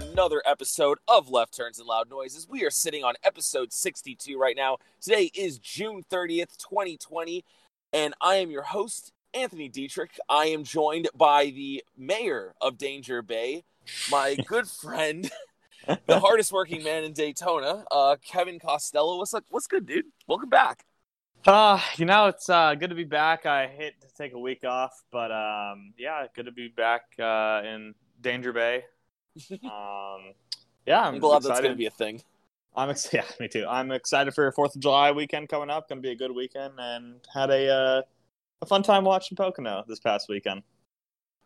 Another episode of Left Turns and Loud Noises. We are sitting on episode 62 right now. Today is June 30th, 2020, and I am your host, Anthony Dietrich. I am joined by the mayor of Danger Bay, my good friend, the hardest working man in Daytona, uh, Kevin Costello. What's up? What's good, dude? Welcome back. Uh, you know, it's uh, good to be back. I hate to take a week off, but um, yeah, good to be back uh, in Danger Bay. Um, yeah, I'm, I'm glad excited. that's going to be a thing. I'm ex- yeah, me too. I'm excited for Fourth of July weekend coming up. Going to be a good weekend, and had a uh, a fun time watching Pocono this past weekend.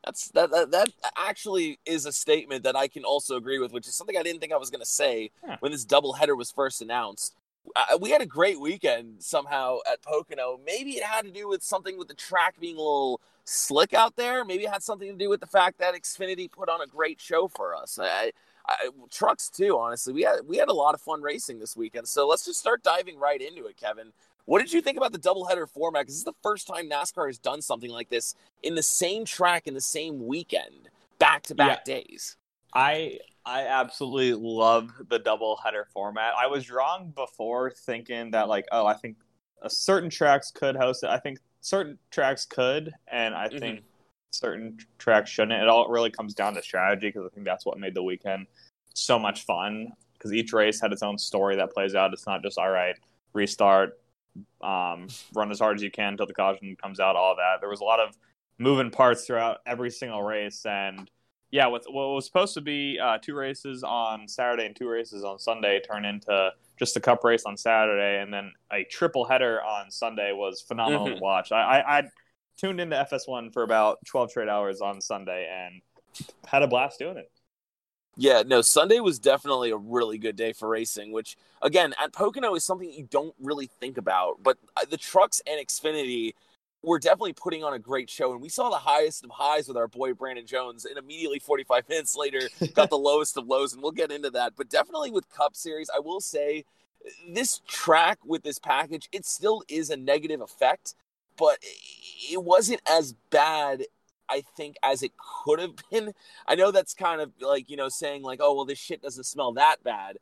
That's that, that that actually is a statement that I can also agree with, which is something I didn't think I was going to say Yeah. when this doubleheader was first announced. Uh, we had a great weekend somehow at Pocono. Maybe it had to do with something with the track being a little slick out there. Maybe it had something to do with the fact that Xfinity put on a great show for us. I, I, trucks too, honestly. We had we had a lot of fun racing this weekend. So let's just start diving right into it, Kevin. What did you think about the doubleheader format? Because this is the first time NASCAR has done something like this in the same track in the same weekend, back to back days. I I absolutely love the double header format. I was wrong before thinking that like oh I think a certain tracks could host it. I think certain tracks could, and I think certain tracks shouldn't. It all really comes down to strategy because I think that's what made the weekend so much fun. Because each race had its own story that plays out. It's not just all right restart, um, run as hard as you can until the caution comes out. All that. There was a lot of moving parts throughout every single race and yeah, what, what was supposed to be uh, two races on Saturday and two races on Sunday turned into just a cup race on Saturday, and then a triple header on Sunday was phenomenal Mhm. to watch. I, I, I tuned into FS1 for about 12 straight hours on Sunday and had a blast doing it. Yeah, no, Sunday was definitely a really good day for racing, which again at Pocono is something you don't really think about. But uh, the trucks and Xfinity were definitely putting on a great show, and we saw the highest of highs with our boy Brandon Jones, and immediately 45 minutes later got the lowest of lows, and we'll get into that. But definitely with Cup Series, I will say this track with this package, it still is a negative effect, but it wasn't as bad I think as it could have been. I know that's kind of like, you know, saying like, oh, well, this shit doesn't smell that bad.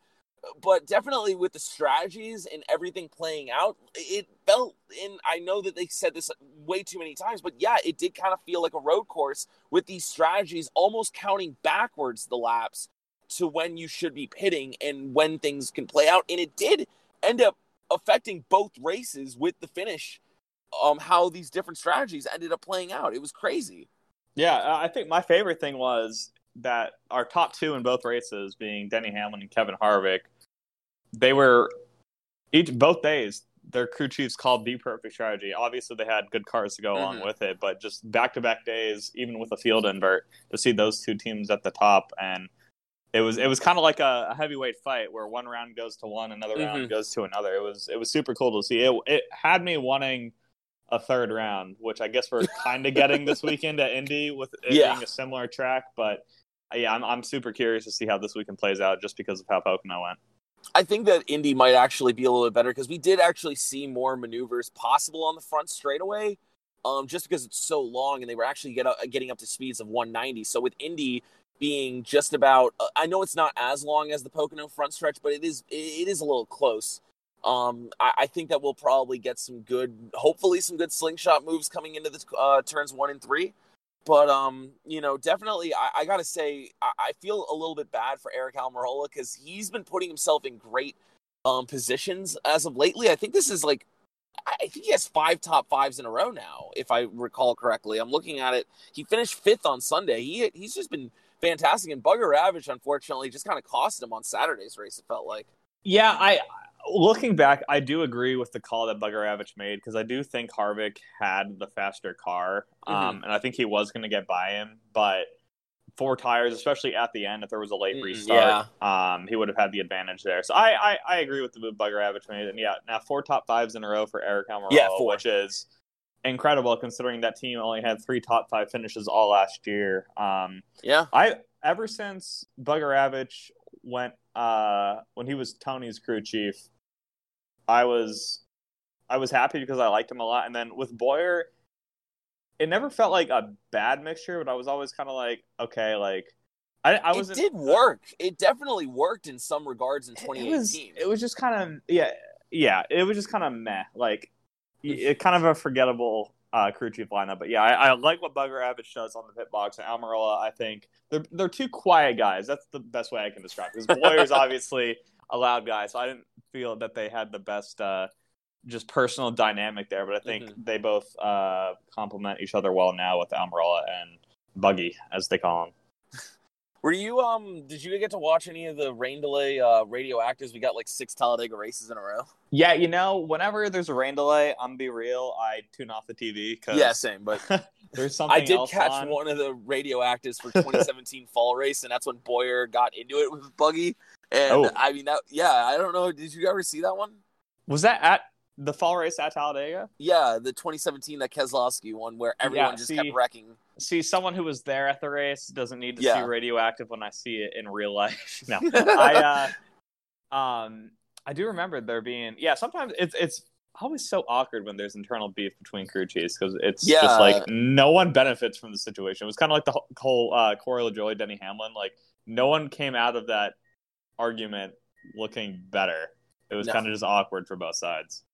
But definitely with the strategies and everything playing out, it felt, and I know that they said this way too many times, but yeah, it did kind of feel like a road course with these strategies almost counting backwards the laps to when you should be pitting and when things can play out. And it did end up affecting both races with the finish, um, how these different strategies ended up playing out. It was crazy. Yeah, uh, I think my favorite thing was that our top two in both races, being Denny Hamlin and Kevin Harvick, they were each both days. Their crew chiefs called the perfect strategy. Obviously, they had good cars to go along Mhm. with it, but just back to back days, even with a field invert, to see those two teams at the top, and it was it was kind of like a, a heavyweight fight where one round goes to one, another Mhm. round goes to another. It was it was super cool to see. It it had me wanting a third round, which I guess we're kind of getting this weekend at Indy with it Yeah. being a similar track. But yeah, I'm I'm super curious to see how this weekend plays out, just because of how Pocono went. I think that Indy might actually be a little bit better because we did actually see more maneuvers possible on the front straightaway, um, just because it's so long and they were actually get up, getting up to speeds of 190. So with Indy being just about, uh, I know it's not as long as the Pocono front stretch, but it is it is a little close. Um, I, I, think that we'll probably get some good, hopefully some good slingshot moves coming into the uh, turns one and three. But um, you know, definitely, I, I gotta say, I, I, feel a little bit bad for Aric Almirola because he's been putting himself in great um positions as of lately. I think this is like, I think he has five top fives in a row now, if I recall correctly. I'm looking at it. He finished fifth on Sunday. He he's just been fantastic, and Bugarewicz, unfortunately, just kind of cost him on Saturday's race. It felt like. Yeah, I looking back, I do agree with the call that Bugarewicz made because I do think Harvick had the faster car, mm-hmm. um, and I think he was going to get by him. But four tires, especially at the end, if there was a late restart, yeah. um, he would have had the advantage there. So I, I, I agree with the move Bugarewicz made, and yeah, now four top fives in a row for Aric Almirola, yeah, which is incredible considering that team only had three top five finishes all last year. Um, yeah, I ever since Bugarewicz went uh, when he was Tony's crew chief, I was I was happy because I liked him a lot. And then with Bowyer, it never felt like a bad mixture, but I was always kind of like, okay, like I, I was. It did work. It definitely worked in some regards in 2018. It was, it was just kind of yeah, yeah. It was just kind of meh. Like it kind of a forgettable uh, crew chief lineup. But yeah, I, I, like what Bugarewicz does on the pit box. And Almirola, I think they're they're two quiet guys. That's the best way I can describe. Because Bowyer's obviously a loud guy, so I didn't feel that they had the best uh, just personal dynamic there. But I think mm-hmm. they both uh, complement each other well now with Almirola and Buggy, as they call him. Were you um? Did you get to watch any of the rain delay uh, radioactives? We got like six Talladega races in a row. Yeah, you know, whenever there's a rain delay, I'm be real, I tune off the TV. Cause yeah, same. But there's something. I did catch on. one of the radioactives for 2017 fall race, and that's when Bowyer got into it with Buggy. And oh. I mean, that yeah, I don't know. Did you ever see that one? Was that at the fall race at Talladega? Yeah, the 2017 that Keselowski one where everyone yeah, just see, kept wrecking. See, someone who was there at the race doesn't need to yeah. see radioactive when I see it in real life. no, I uh, um, I do remember there being yeah. Sometimes it's it's always so awkward when there's internal beef between crew chiefs because it's yeah. just like no one benefits from the situation. It was kind of like the whole uh, Corey LaJoie, Denny Hamlin. Like no one came out of that argument looking better. It was no. kind of just awkward for both sides.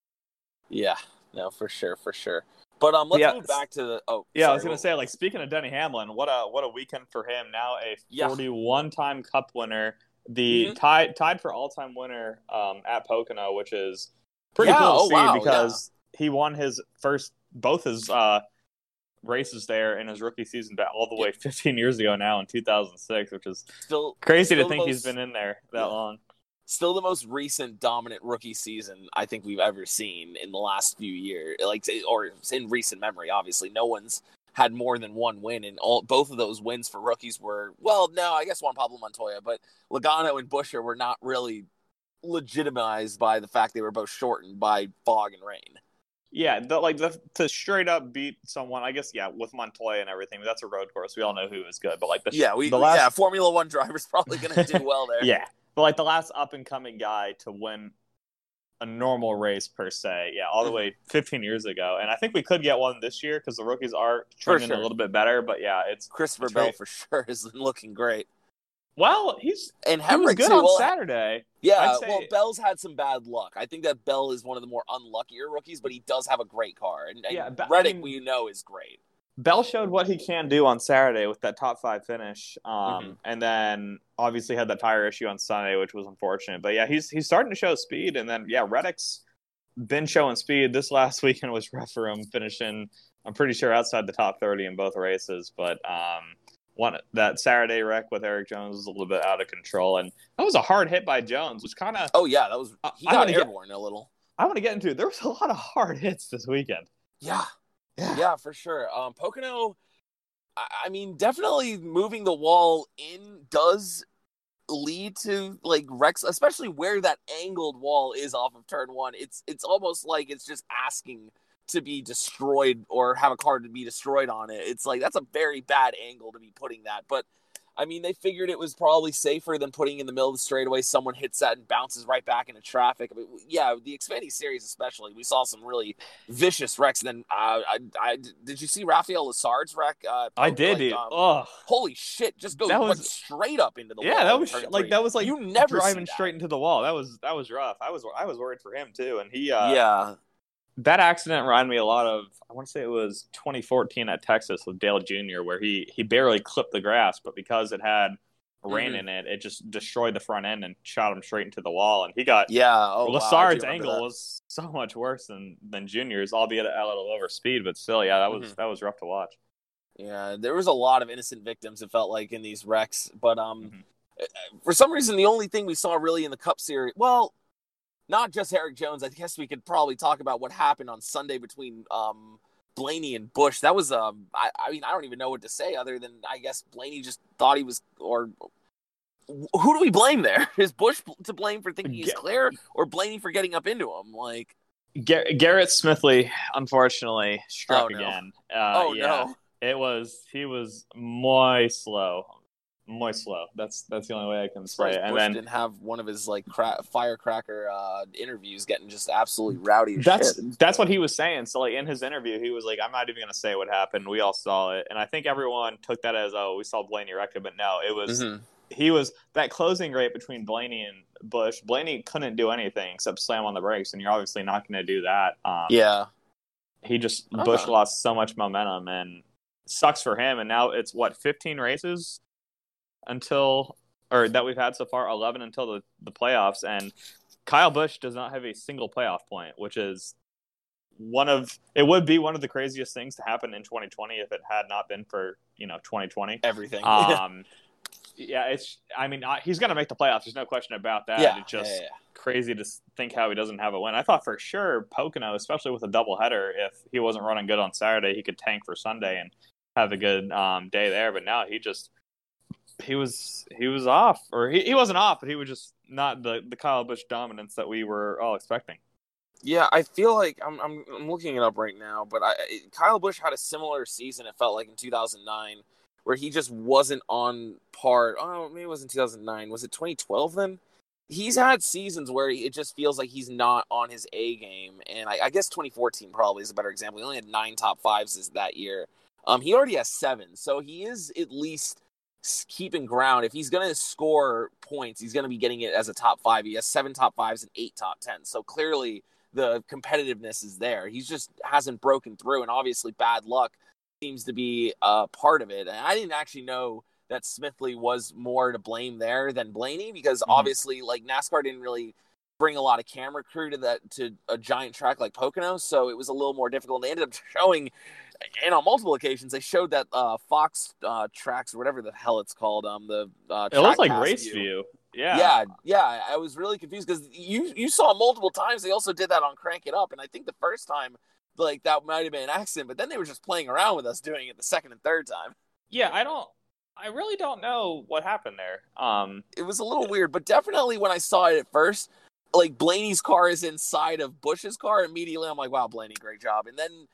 Yeah, no, for sure, for sure. But um, let's yeah. move back to the. Oh, yeah, sorry, I was gonna say like speaking of Denny Hamlin, what a what a weekend for him. Now a forty-one time Cup winner, the mm-hmm. tied tied for all time winner um, at Pocono, which is pretty yeah, cool to oh, see wow, because yeah. he won his first both his uh, races there in his rookie season back all the way 15 years ago now in 2006, which is still crazy still to think most, he's been in there that long still the most recent dominant rookie season I think we've ever seen in the last few years, like or in recent memory. Obviously, no one's had more than one win, and all both of those wins for rookies were well, no, I guess Juan Pablo Montoya, but Logano and Buescher were not really legitimized by the fact they were both shortened by fog and rain. Yeah, the, like the, to straight up beat someone. I guess yeah, with Montoya and everything. That's a road course. We all know who is good, but like the yeah, we the last... yeah, Formula One driver's probably going to do well there. yeah, but like the last up and coming guy to win a normal race per se, yeah, all the mm-hmm. way 15 years ago, and I think we could get one this year because the rookies are trending sure. a little bit better. But yeah, it's Christopher it's Bell for sure is looking great. Well, he's and he was good on well, Saturday. Yeah, say... well, Bell's had some bad luck. I think that Bell is one of the more unluckier rookies, but he does have a great car, and, and yeah, Reddick I mean, we know is great. Bell showed what he can do on Saturday with that top five finish, um, mm-hmm. and then obviously had that tire issue on Sunday, which was unfortunate. But yeah, he's he's starting to show speed, and then yeah, Reddick's been showing speed. This last weekend was rough for him, finishing I'm pretty sure outside the top 30 in both races. But um, one that Saturday wreck with Erik Jones was a little bit out of control, and that was a hard hit by Jones, which kind of oh yeah, that was he got airborne get, a little. I want to get into it. There was a lot of hard hits this weekend. Yeah, yeah, yeah for sure. Um, Pocono, I, I mean, definitely moving the wall in does lead to like wrecks, especially where that angled wall is off of turn one. It's it's almost like it's just asking to be destroyed or have a car to be destroyed on it. It's like that's a very bad angle to be putting that. But I mean, they figured it was probably safer than putting in the middle of the straightaway. Someone hits that and bounces right back into traffic. I mean, yeah, the Xfinity series especially, we saw some really vicious wrecks. And then, uh, I, I, did you see Raphael Lessard's wreck? Uh, I did. Like, um, oh, holy shit! Just go that was, straight up into the wall yeah. That was like that was like you never driving straight into the wall. That was that was rough. I was I was worried for him too, and he uh, yeah that accident reminded me a lot of I want to say it was 2014 at Texas with Dale Jr. where he he barely clipped the grass, but because it had rain mm-hmm. in it, it just destroyed the front end and shot him straight into the wall. And he got yeah. Oh, wow, angle was so much worse than than Junior's, albeit at a little over speed, but still, yeah, that was mm-hmm. that was rough to watch. Yeah, there was a lot of innocent victims. It felt like in these wrecks, but um, mm-hmm. Uh, for some reason, the only thing we saw really in the Cup Series, well, not just Erik Jones. I guess we could probably talk about what happened on Sunday between um, Blaney and Busch. That was um, I, I mean, I don't even know what to say other than I guess Blaney just thought he was, or who do we blame there? Is Busch to blame for thinking he's clear, or Blaney for getting up into him? Like Garrett Smithley, unfortunately, struck oh, no. again. Uh, oh yeah, no! It was he was muy slow muy slow. That's that's the only way I can say it. And Busch then didn't have one of his like cra- firecracker uh, interviews getting just absolutely rowdy. that's shit. that's what he was saying. So like in his interview, he was like, "I'm not even gonna say what happened. We all saw it." And I think everyone took that as, "Oh, we saw Blaney wreck but no, it was. Mm-hmm. He was that closing rate between Blaney and Busch. Blaney couldn't do anything except slam on the brakes, and you're obviously not going to do that. Um, yeah, he just uh-huh. lost so much momentum, and sucks for him. And now it's what 15 races until or that we've had so far, 11 until the, the playoffs, and Kyle Busch does not have a single playoff point, which is one of it would be one of the craziest things to happen in 2020 if it had not been for you know 2020 everything. Um, yeah, it's. I mean, he's going to make the playoffs. There's no question about that. Yeah, it's just yeah, yeah. crazy to think how he doesn't have a win. I thought for sure Pocono, especially with a doubleheader, if he wasn't running good on Saturday, he could tank for Sunday and have a good um, day there. But now he just he was he was off, or he, he wasn't off, but he was just not the the Kyle Busch dominance that we were all expecting. Yeah, I feel like I'm I'm, I'm looking it up right now, but I, Kyle Busch had a similar season. It felt like in 2009, where he just wasn't on par. Oh, maybe it wasn't 2009. Was it 2012 then? He's had seasons where it just feels like he's not on his A game, and I, I guess 2014 probably is a better example. He only had nine top fives that year. Um, he already has seven, so he is at least keeping ground. If he's going to score points, he's going to be getting it as a top five. He has seven top fives and eight top tens. So clearly the competitiveness is there. He just hasn't broken through, and obviously bad luck seems to be a part of it. And I didn't actually know that Smithley was more to blame there than Blaney because mm-hmm. obviously, like NASCAR didn't really bring a lot of camera crew to that to a giant track like Pocono, so it was a little more difficult. They ended up showing and on multiple occasions they showed that uh, Fox uh, tracks or whatever the hell it's called. Um, the uh, it looks like race view. view. Yeah, yeah, yeah. I was really confused because you you saw multiple times. They also did that on Crank It Up, and I think the first time like that might have been an accident, but then they were just playing around with us doing it the second and third time. Yeah, I don't. I really don't know what happened there. Um, it was a little weird, but definitely when I saw it at first, like Blaney's car is inside of Busch's car. Immediately, I'm like, "Wow, Blaney, great job!" And then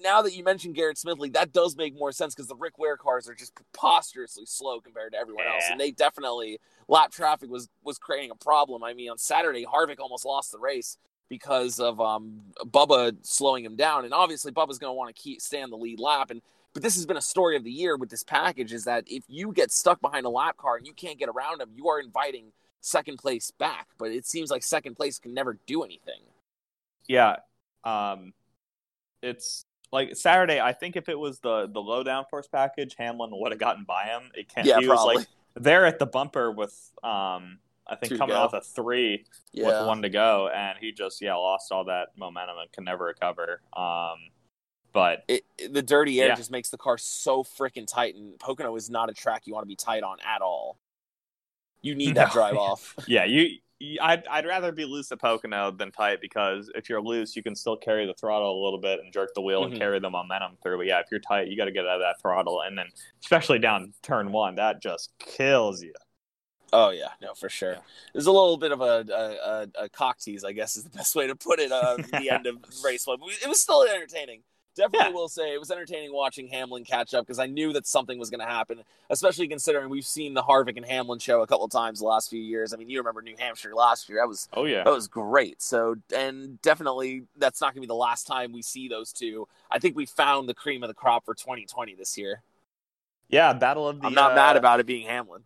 now that you mentioned Garrett Smithley, that does make more sense because the Rick Ware cars are just preposterously slow compared to everyone yeah. else, and they definitely lap traffic was was creating a problem. I mean, on Saturday, Harvick almost lost the race because of um, Bubba slowing him down, and obviously Bubba's going to want to keep stay on the lead lap. And but this has been a story of the year with this package is that if you get stuck behind a lap car and you can't get around him, you are inviting second place back. But it seems like second place can never do anything. Yeah, um, it's like Saturday, I think if it was the the low downforce package, Hamlin would have gotten by him. It can't. Yeah, he probably. was like there at the bumper with um I think Two coming go. off a three Yeah. with one to go, and he just yeah lost all that momentum and can never recover. Um, but It, it- the dirty air Yeah. just makes the car so freaking tight, and Pocono is not a track you want to be tight on at all. You need that No. drive off. yeah, you. You- I'd, I'd rather be loose at Pocono than tight because if you're loose, you can still carry the throttle a little bit and jerk the wheel Mhm. and carry the momentum through. But yeah, if you're tight, you got to get out of that throttle, and then especially down turn one, that just kills you. Oh yeah, no, for sure. Yeah. There's a little bit of a a, a, a cock tease, I guess, is the best way to put it. Uh, the end of race one, it was still entertaining. Definitely Yeah. will say it was entertaining watching Hamlin catch up because I knew that something was going to happen, especially considering we've seen the Harvick and Hamlin show a couple times the last few years. I mean, you remember New Hampshire last year? That was Oh yeah. that was great. So, and definitely that's not going to be the last time we see those two. I think we found the cream of the crop for 2020 this year. Yeah, battle of the. I'm not uh, mad about it being Hamlin.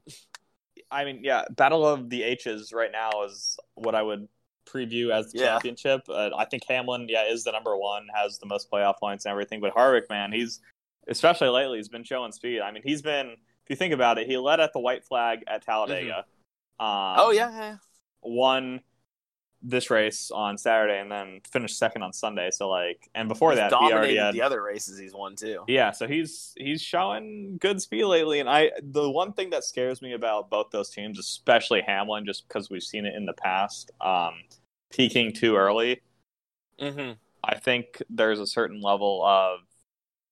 I mean, yeah, battle of the H's right now is what I would preview as the Yeah. championship. Uh, I think Hamlin, yeah, is the number one, has the most playoff points and everything. But Harvick, man, he's especially lately, he's been showing speed. I mean, he's been. If you think about it, he led at the white flag at Talladega. Um, oh yeah, yeah. won this race on Saturday and then finished second on Sunday. So like, and before He's that, he already dominated had the other races he's won too. yeah, so he's he's showing good speed lately, and I the one thing that scares me about both those teams, especially Hamlin, just because we've seen it in the past, um, peaking too early. Mm-hmm. I think there's a certain level of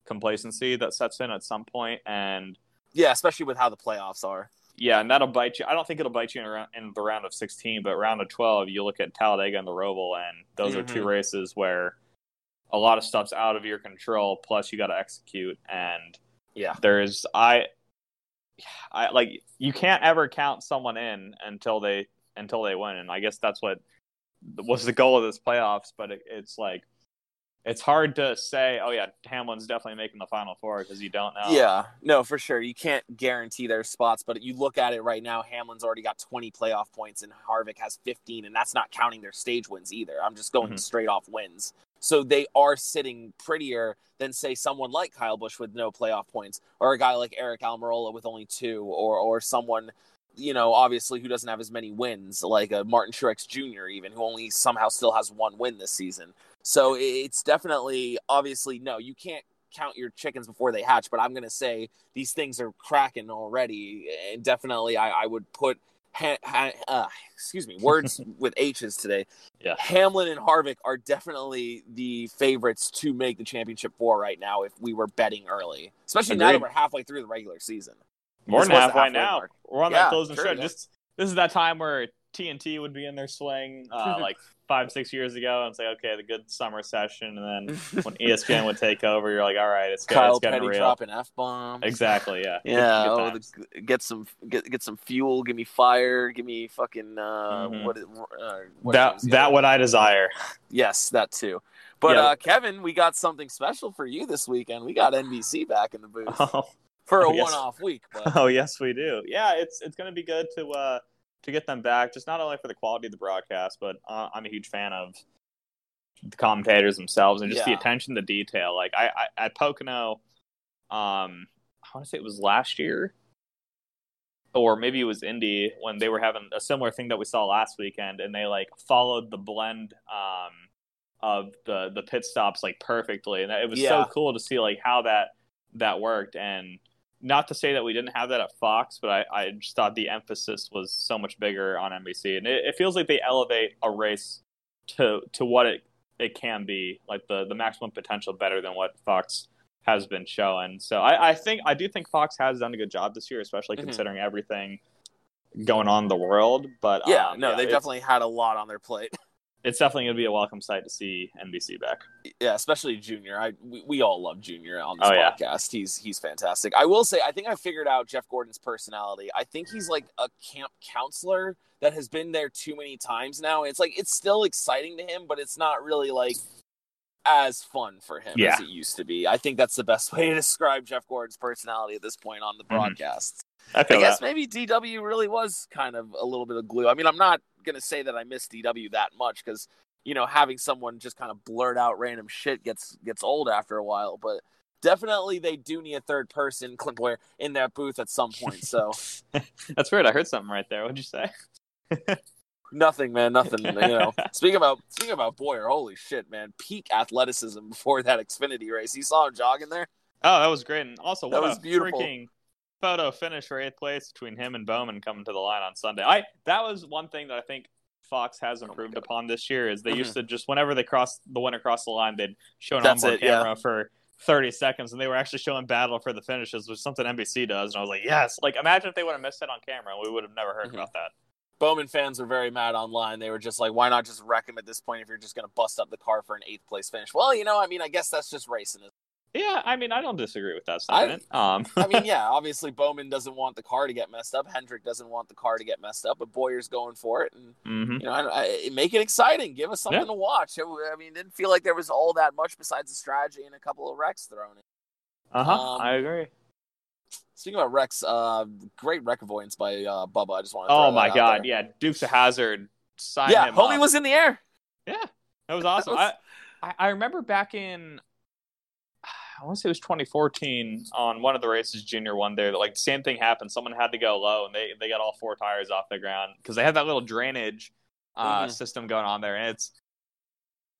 complacency that sets in at some point, and Yeah, especially with how the playoffs are. Yeah, and that'll bite you. I don't think it'll bite you in, around, in the round of 16, but round of 12, you look at Talladega and the Roval, and those are two Mhm. races where a lot of stuff's out of your control. Plus, you got to execute, and Yeah. there's I, I like you can't ever count someone in until they until they win, and I guess that's what was the goal of this playoffs. But it, it's like it's hard to say, oh yeah, Hamlin's definitely making the final four because you don't know. Yeah, no, for sure. You can't guarantee their spots, but you look at it right now. Hamlin's already got 20 playoff points, and Harvick has 15, and that's not counting their stage wins either. I'm just going Mhm. straight off wins. So they are sitting prettier than say someone like Kyle Busch with no playoff points, or a guy like Aric Almirola with only two, or or someone. You know, obviously, who doesn't have as many wins, like a Martin Truex Jr., even who only somehow still has one win this season. So it's definitely, obviously, no, you can't count your chickens before they hatch, but I'm going to say these things are cracking already. And definitely, I, I would put, ha, ha, uh, excuse me, words with H's today. Yeah. Hamlin and Harvick are definitely the favorites to make the championship four right now if we were betting early, especially now that we're halfway through the regular season. More This than halfway halfway now. mark. We're on Yeah, that closing true, stretch. Just this is that time where TNT would be in their swing, uh, like five, six years ago, and say, okay, the good summer session, and then when ESPN would take over, you're like, all right, it's Kyle it's Petty real. dropping f bombs. Exactly, yeah, Yeah, oh, the, get some get get some fuel, give me fire, give me fucking uh, Mhm. what, uh, what that that what I desire. Yes, that too. But Yeah. uh, Kevin, we got something special for you this weekend. We got NBC back in the booth Oh, for a Oh, yes. one-off week. But oh yes, we do. Yeah, it's it's going to be good to uh to get them back, just not only for the quality of the broadcast, but uh, I'm a huge fan of the commentators themselves and just the attention to detail. Like I, I at Pocono, um, I want to say it was last year, or maybe it was Indy when they were having a similar thing that we saw last weekend, and they like followed the blend um of the the pit stops like perfectly, and it was Yeah. so cool to see like how that that worked and not to say that we didn't have that at Fox, but I, I just thought the emphasis was so much bigger on NBC, and it, it feels like they elevate a race to to what it it can be, like the the maximum potential, better than what Fox has been showing. So I, I think I do think Fox has done a good job this year, especially Mhm. considering everything going on in the world. But yeah, um, no, they've definitely had a lot on their plate. it's definitely going to be a welcome sight to see NBC back. yeah, especially Junior. I we, we all love Junior on this Oh, yeah. podcast. He's he's fantastic. I will say, I think I figured out Jeff Gordon's personality. I think he's like a camp counselor that has been there too many times now. It's like it's still exciting to him, but it's not really like as fun for him Yeah. as it used to be. I think that's the best way to describe Jeff Gordon's personality at this point on the Mhm. I I guess that. maybe DW really was kind of a little bit of glue. I mean, I'm not gonna say that I miss DW that much because you know having someone just kind of blurt out random shit gets gets old after a while. But definitely they do need a third person, Clint Bowyer, in that booth at some point. So That's weird. I heard something right there. What'd you say? nothing, man, nothing. You know, speaking about speaking about Bowyer, holy shit, man, peak athleticism before that Xfinity race. You saw him jogging there. Oh, that was great. And also, That what was a beautiful. freaking photo finish for eighth place between him and Bowman coming to the line on Sunday. I that was one thing that I think Fox has Oh improved God. upon this year is they Mhm. used to just whenever they crossed the winner across the line, they'd show an That's onboard it, yeah. camera for 30 seconds and they were actually showing battle for the finishes, which is something NBC does. And I was like, yes. Like imagine if they would have missed it on camera, we would have never heard Mhm. about that. Bowman fans were very mad online. They were just like, "Why not just wreck him at this point if you're just going to bust up the car for an eighth place finish?" Well, you know, I mean, I guess that's just racing. Yeah, I mean, I don't disagree with that sentiment. I, um, I mean, yeah, obviously Bowman doesn't want the car to get messed up. Hendrick doesn't want the car to get messed up, but Bowyer's going for it, and mm-hmm. you know, I, I, make it exciting. Give us something yeah. to watch. I mean, didn't feel like there was all that much besides the strategy and a couple of wrecks thrown in. Uh huh. Um, I agree. Speaking about wrecks, uh, great wreck avoidance by uh, Bubba. I just want to. Oh my god! Yeah, Dukes of Hazzard. yeah, homie up. was in the air. Yeah, that was awesome. That was... I, I remember back in I want to say it was 2014 on one of the races, junior one there. That like the same thing happened. Someone had to go low, and they they got all four tires off the ground because they had that little drainage uh, mm-hmm. system going on there, and it's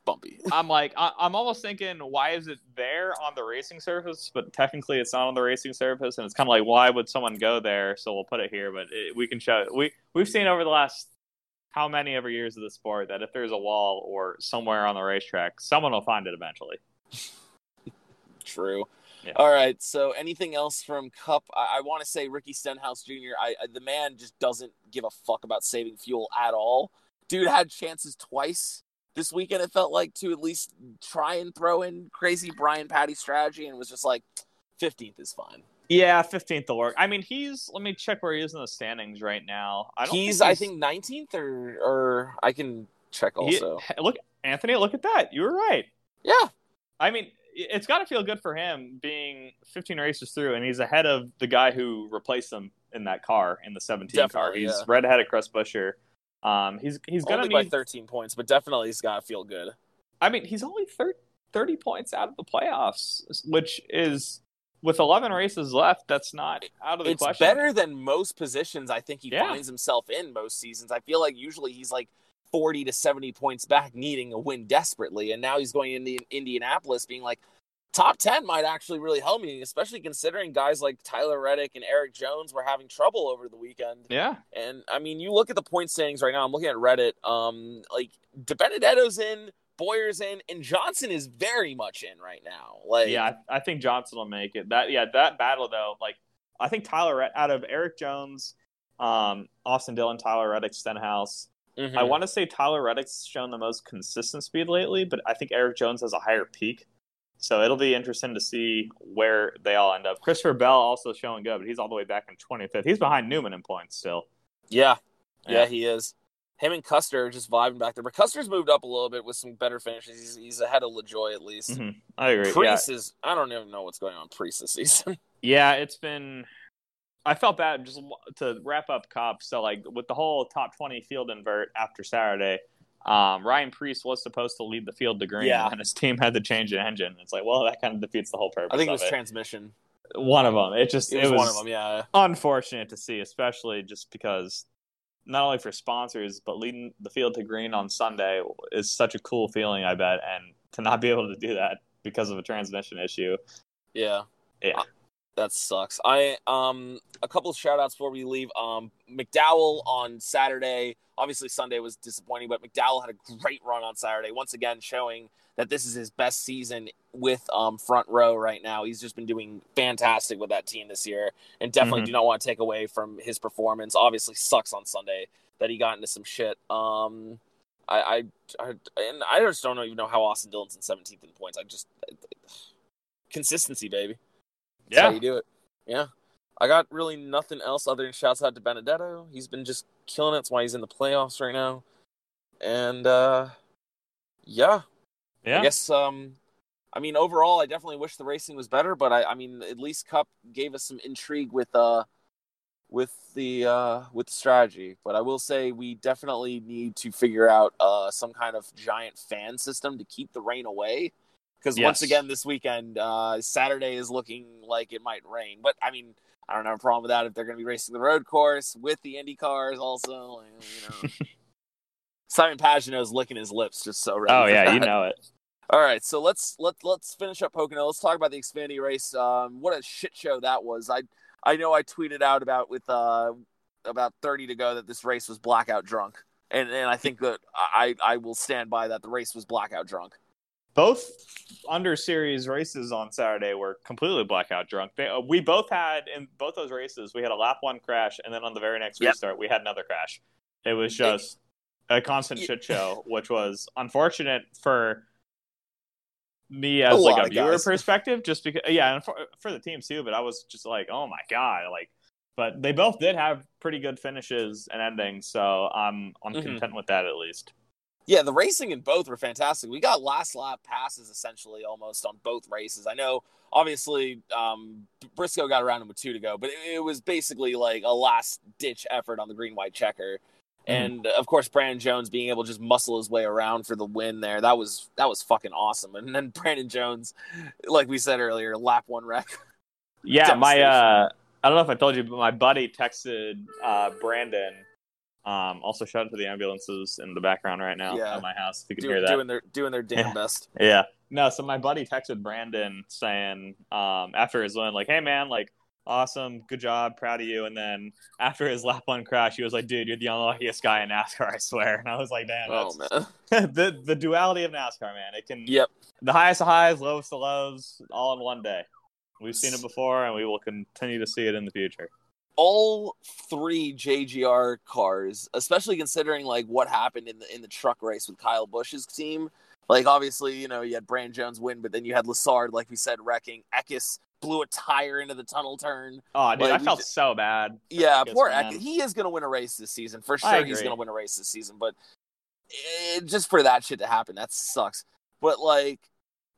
bumpy. I'm like, I, am almost thinking, why is it there on the racing surface, but technically it's not on the racing surface, and it's kind of like, why would someone go there? So we'll put it here, but it, we can show. We we've seen over the last how many ever years of the sport that if there's a wall or somewhere on the racetrack, someone will find it eventually. True. Yeah. All right. So, anything else from Cup? I, I want to say Ricky Stenhouse Jr. I, I, the man just doesn't give a fuck about saving fuel at all. Dude had chances twice this weekend. It felt like to at least try and throw in crazy Brian Pattie strategy, and was just like, fifteenth is fine. Yeah, fifteenth will work. I mean, he's. Let me check where he is in the standings right now. I he's, think he's, I think, nineteenth, or or I can check also. He, look, Anthony, look at that. You were right. Yeah. I mean, it's got to feel good for him being 15 races through, and he's ahead of the guy who replaced him in that car in the 17 definitely, car. He's yeah. right ahead of Chris Buescher. Um, he's he's gonna only need... by 13 points, but definitely he's got to feel good. I mean, he's only 30, 30 points out of the playoffs, which is with 11 races left. That's not out of the it's question. It's better than most positions. I think he yeah. finds himself in most seasons. I feel like usually he's like 40 to 70 points back, needing a win desperately. And now he's going into Indianapolis being like, top 10 might actually really help me, especially considering guys like Tyler Reddick and Erik Jones were having trouble over the weekend. Yeah. And I mean, you look at the point standings right now, I'm looking at Reddit. Um, like, DiBenedetto's in, Bowyer's in, and Johnson is very much in right now. Like, yeah, I, I think Johnson will make it. That, yeah, that battle, though, like, I think Tyler, out of Erik Jones, um, Austin Dillon, Tyler Reddick, Stenhouse, Mm-hmm. I want to say Tyler Reddick's shown the most consistent speed lately, but I think Erik Jones has a higher peak. So it'll be interesting to see where they all end up. Christopher Bell also showing good, but he's all the way back in 25th. He's behind Newman in points still. Yeah. Yeah, yeah he is. Him and Custer are just vibing back there. But Custer's moved up a little bit with some better finishes. He's, he's ahead of LaJoie at least. Mm-hmm. I agree. Preece yeah. is, I don't even know what's going on Preece this season. yeah, it's been I felt bad just to wrap up cops. So like with the whole top twenty field invert after Saturday, um, Ryan Preece was supposed to lead the field to green, yeah. and his team had to change the engine. It's like, well, that kind of defeats the whole purpose. I think it was it. transmission. One of them. It just it was, it was one of them. Yeah, unfortunate to see, especially just because not only for sponsors, but leading the field to green on Sunday is such a cool feeling. I bet, and to not be able to do that because of a transmission issue. Yeah. Yeah that sucks. I um a couple of shout outs before we leave. Um McDowell on Saturday. Obviously Sunday was disappointing, but McDowell had a great run on Saturday, once again showing that this is his best season with um front row right now. He's just been doing fantastic with that team this year and definitely mm-hmm. do not want to take away from his performance. Obviously sucks on Sunday that he got into some shit. Um I, I, I and I just don't even know how Austin Dillon's in 17th in points. I just consistency, baby. That's yeah. how you do it. Yeah. I got really nothing else other than shouts out to Benedetto. He's been just killing it. That's why he's in the playoffs right now. And uh yeah. Yeah. I guess um I mean overall I definitely wish the racing was better, but I, I mean at least Cup gave us some intrigue with uh with the uh with the strategy. But I will say we definitely need to figure out uh some kind of giant fan system to keep the rain away because yes. once again this weekend, uh, Saturday is looking like it might rain. But I mean, I don't have a problem with that if they're going to be racing the road course with the Indy cars also. You know, Simon Pagenaud's licking his lips just so ready. Oh yeah, that. you know it. All right, so let's let let's finish up Pocono. Let's talk about the Xfinity race. Um, what a shit show that was. I I know I tweeted out about with uh about thirty to go that this race was blackout drunk, and and I think that I I will stand by that. The race was blackout drunk both under series races on Saturday were completely blackout drunk. They, uh, we both had in both those races we had a lap one crash, and then on the very next yep. restart we had another crash. It was just a constant shit show, which was unfortunate for me A as like a viewer guys. perspective, just because yeah, and for, for the team too. But I was just like, oh my god, like. But they both did have pretty good finishes and endings, so I'm I'm Mhm. content with that at least. Yeah, the racing in both were fantastic. We got last lap passes essentially almost on both races. I know, obviously, um, Briscoe got around him with two to go, but it, it was basically like a last ditch effort on the green white checker. And of course, Brandon Jones being able to just muscle his way around for the win there, that was that was fucking awesome. And then Brandon Jones, like we said earlier, lap one wreck. Yeah, my uh, I don't know if I told you, but my buddy texted uh, Brandon. Um, also, shout out to the ambulances in the background right now Yeah. at my house. If you can Do- hear that, doing their doing their damn Yeah. best. Yeah. No, so my buddy texted Brandon saying, um, after his win, like, hey man, like, awesome, good job, proud of you. And then after his lap one crash, he was like, dude, you're the unluckiest guy in NASCAR, I swear. And I was like, damn, Oh man. the the duality of NASCAR, man. It can Yep. the highest of highs, lowest of lows, all in one day. We've seen it before and we will continue to see it in the future. All three JGR cars, especially considering like what happened in the in the truck race with Kyle Busch's team. Like obviously, you know, you had Brand Jones win, but then you had Lessard, like we said, wrecking. Eckes blew a tire into the tunnel turn. Oh, dude, Like, I felt so bad. Yeah, Eckes, poor. Eckes. He is going to win a race this season for sure. He's going to win a race this season, but it, just for that shit to happen, that sucks. But like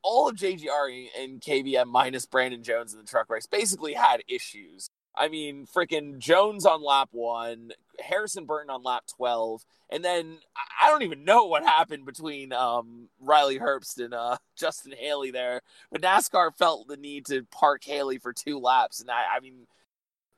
all of JGR and KBM minus Brandon Jones in the truck race basically had issues. I mean, freaking Jones on lap one, Harrison Burton on lap twelve, and then I- don't even know what happened between um, Riley Herbst and uh, Justin Haley there. But NASCAR felt the need to park Haley for two laps, and I, I mean,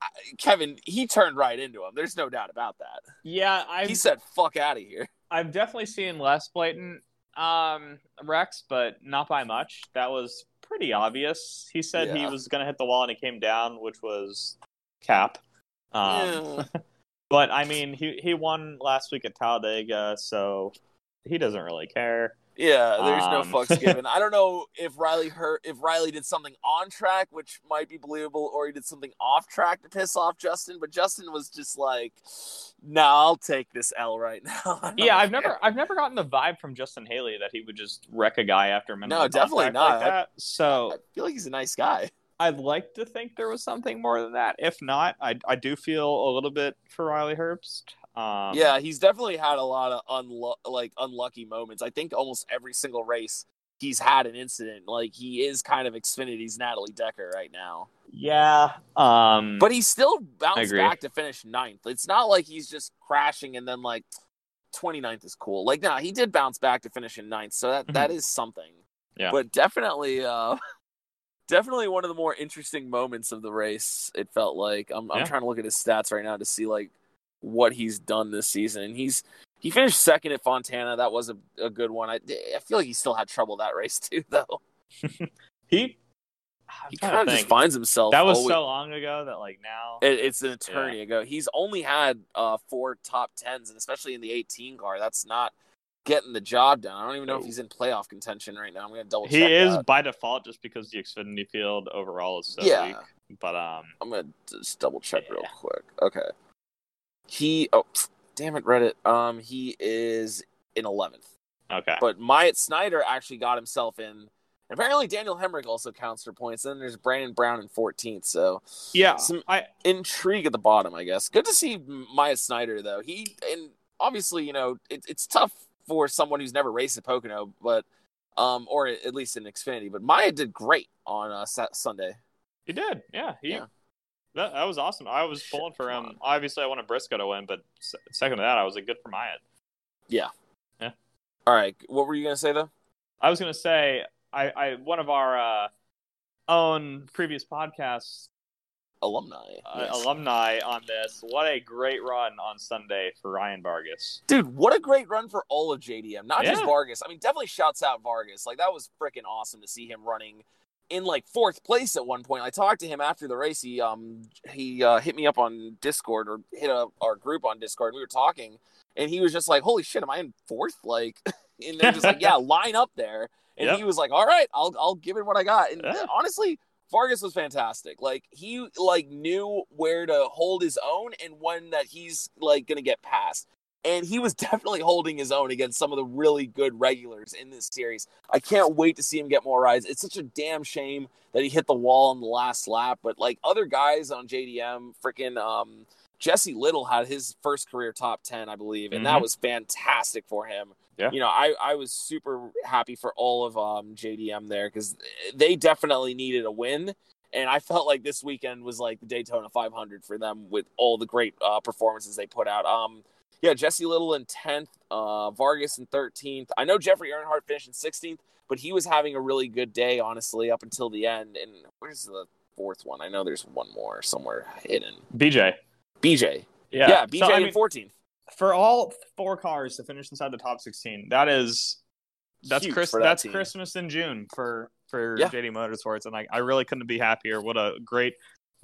I, Kevin, he turned right into him. There's no doubt about that. Yeah, I He said, "Fuck out of here." I've definitely seen less blatant um, wrecks, but not by much. That was pretty obvious. He said he was going to hit the wall and he came down, which was cap. Um, Yeah. But I mean, he he won last week at Talladega, so he doesn't really care. Yeah, there's no Um, fucks given. I don't know if Riley hurt if Riley did something on track, which might be believable, or he did something off track to piss off Justin. But Justin was just like, "No, I'll take this L right now." Yeah, I've care." never I've never gotten the vibe from Justin Haley that he would just wreck a guy after minimum No, definitely like not. I- that. So I feel like he's a nice guy. I'd like to think there was something more than that. If not, I I do feel a little bit for Riley Herbst. Um, yeah, he's definitely had a lot of unlu- like unlucky moments. I think almost every single race he's had an incident. Like he is kind of Xfinity's Natalie Decker right now. yeah. Um, But he still bounced back to finish ninth. It's not like he's just crashing and then like 29th is cool. Like, nah, he did bounce back to finish in ninth, so that that is something. Yeah. But definitely, uh, definitely one of the more interesting moments of the race. It felt like I'm I'm trying to look at his stats right now to see like what he's done this season. And he's he finished second at Fontana. That was a, a good one. I I feel like he still had trouble that race too, though. he. I'm He kind of just finds himself. That was always- so long ago that like now. It, it's an eternity ago. He's only had uh, four top tens, and especially in the 18 car, that's not getting the job done. I don't even know if he's in playoff contention right now. I'm gonna double check, he check. is that. by default just because the Xfinity field overall is so Yeah. weak. But um, I'm gonna just double check real quick. Okay. He oh damn it, Reddit. Um, he is in 11th, okay. but Myatt Snyder actually got himself in. Apparently, Daniel Hemric also counts for points. And then there's Brandon Brown in 14th. So yeah, some- I intrigue at the bottom, I guess. Good to see Myatt Snyder though. He and obviously, you know, it, it's tough for someone who's never raced at Pocono, but um, or at least in Xfinity. But Myatt did great on uh, Sunday. he did. Yeah, he. Yeah. That, that was awesome. I was pulling for him. Obviously, I wanted Briscoe to win, but second to that, I was like, good for Myatt. Yeah. Yeah. All right, what were you gonna say though? I was gonna say, I, I one of our uh, own previous podcasts Alumni, uh, Nice. alumni on this. What a great run on Sunday for Ryan Vargas. dude. What a great run for all of JDM, not just Vargas. I mean, definitely shouts out Vargas. Like that was freaking awesome to see him running in like fourth place at one point. I talked to him after the race. He um he uh, hit me up on Discord or hit up our group on Discord. And we were talking, and he was just like, "Holy shit, am I in fourth? Like, and they're just like, "Yeah, line up there." And Yep. he was like, "All right, I'll I'll give it what I got." And Yeah. honestly. Vargas was fantastic. Like he like knew where to hold his own and when that he's like gonna get past. And he was definitely holding his own against some of the really good regulars in this series. I can't wait to see him get more rides. It's such a damn shame that he hit the wall in the last lap, but like other guys on JDM, freaking um, Jesse Little had his first career top 10, I believe, and mm-hmm. that was fantastic for him. Yeah. You know, I, I was super happy for all of um, JDM there because they definitely needed a win. And I felt like this weekend was like the Daytona 500 for them with all the great uh, performances they put out. Um, yeah, Jesse Little in 10th, uh, Vargas in 13th. I know Jeffrey Earnhardt finished in 16th, but he was having a really good day, honestly, up until the end. And where's the fourth one? I know there's one more somewhere hidden. BJ. BJ. Yeah, yeah BJ so, I mean, in 14th. For all four cars to finish inside the top 16, that is that's Chris, that that's team. Christmas in June for for yeah. JD Motorsports, and I, I really couldn't be happier. What a great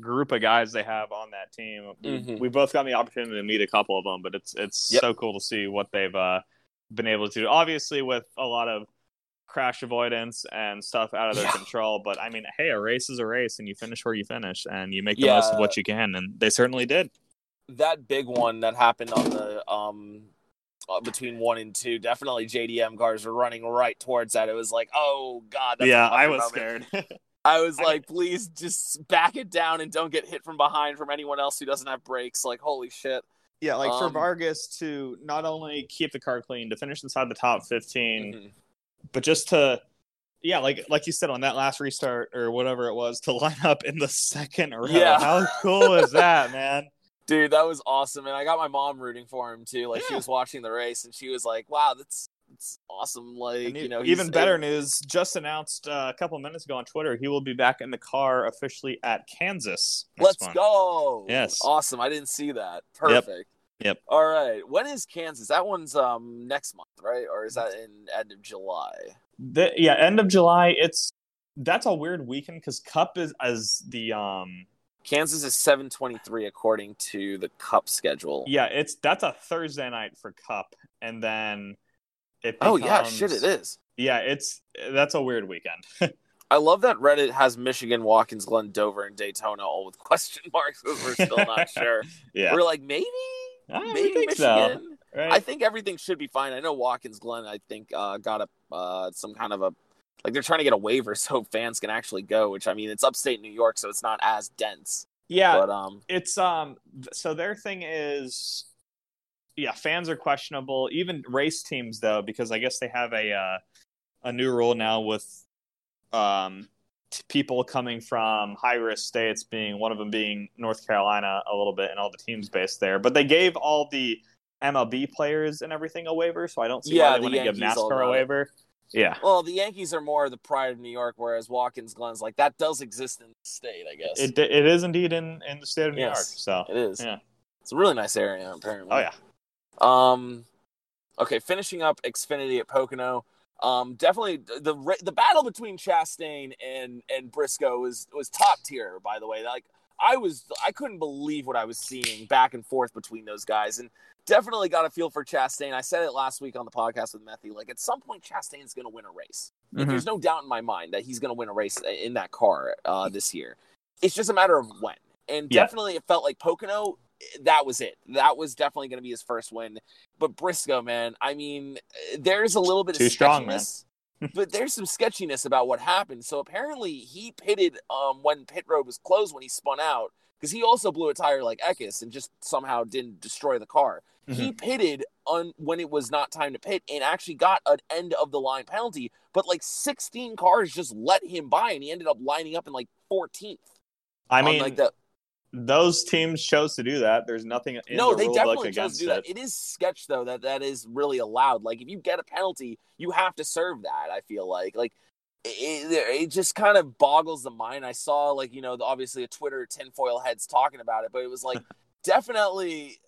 group of guys they have on that team. Mm-hmm. We both got the opportunity to meet a couple of them, but it's it's yep. so cool to see what they've uh, been able to do. Obviously, with a lot of crash avoidance and stuff out of their yeah. control. But I mean, hey, a race is a race, and you finish where you finish, and you make the yeah. most of what you can, and they certainly did. That big one that happened on the um uh, between one and two, definitely JDM cars were running right towards that. It was like, oh god, yeah, I was moment. scared. I was like, please just back it down and don't get hit from behind from anyone else who doesn't have brakes. Like, holy shit. Yeah, like um, for Vargas to not only keep the car clean, to finish inside the top 15, mm-hmm. but just to, yeah, like like you said on that last restart or whatever it was, to line up in the second row. Yeah. How cool is that, man? Dude, that was awesome. And I got my mom rooting for him too. Like, yeah. she was watching the race and she was like, wow, that's it's awesome. Like you know, even better news just announced uh, a couple minutes ago on Twitter. He will be back in the car officially at Kansas. Let's month. go! Yes, awesome. I didn't see that. Perfect. Yep. Yep. All right. When is Kansas? That one's um next month, right? Or is that in end of July? The, yeah, end of July. It's that's a weird weekend because Cup is as the um Kansas is 723 according to the Cup schedule. Yeah, it's that's a Thursday night for Cup, and then it becomes, oh yeah, shit, it is. Yeah, it's that's a weird weekend. I love that Reddit has Michigan, Watkins, Glen, Dover, and Daytona all with question marks because we're still not sure. yeah, we're like maybe, maybe Michigan. So, right? I think everything should be fine. I know Watkins Glen. I think uh, got a uh, some kind of a like they're trying to get a waiver so fans can actually go. Which I mean, it's upstate New York, so it's not as dense. Yeah, but um, it's um, so their thing is yeah, fans are questionable. Even race teams though, because I guess they have a uh, a new rule now with um, t- people coming from high risk states, being one of them being North Carolina a little bit, and all the teams based there. But they gave all the MLB players and everything a waiver, so I don't see yeah, why they want to give NASCAR a waiver. Yeah. Well, the Yankees are more the pride of New York, whereas Watkins Glen's like that does exist in the state, I guess. It it is indeed in in the state of New yes, York. So it is. Yeah. It's a really nice area, apparently. Oh yeah. Um, okay, finishing up Xfinity at Pocono. Um, definitely the the battle between Chastain and and Briscoe was was top tier. By the way, like I was I couldn't believe what I was seeing back and forth between those guys, and definitely got a feel for Chastain. I said it last week on the podcast with Methy. Like at some point, Chastain's going to win a race. mm-hmm. There's no doubt in my mind that he's going to win a race in that car uh, this year. It's just a matter of when. And yeah. definitely, it felt like Pocono that was it. That was definitely going to be his first win. But Briscoe, man, I mean, there's a little bit Too of strong, man. but there's some sketchiness about what happened. So apparently, he pitted um, when pit road was closed when he spun out because he also blew a tire like Eckes and just somehow didn't destroy the car. Mm-hmm. He pitted on when it was not time to pit and actually got an end of the line penalty. But like 16 cars just let him by, and he ended up lining up in like 14th. I mean, like the those teams chose to do that. There's nothing in no, the they definitely chose to do that. It is sketch though that that is really allowed. Like if you get a penalty, you have to serve that. I feel like like it, it just kind of boggles the mind. I saw like you know obviously a Twitter tinfoil heads talking about it, but it was like definitely.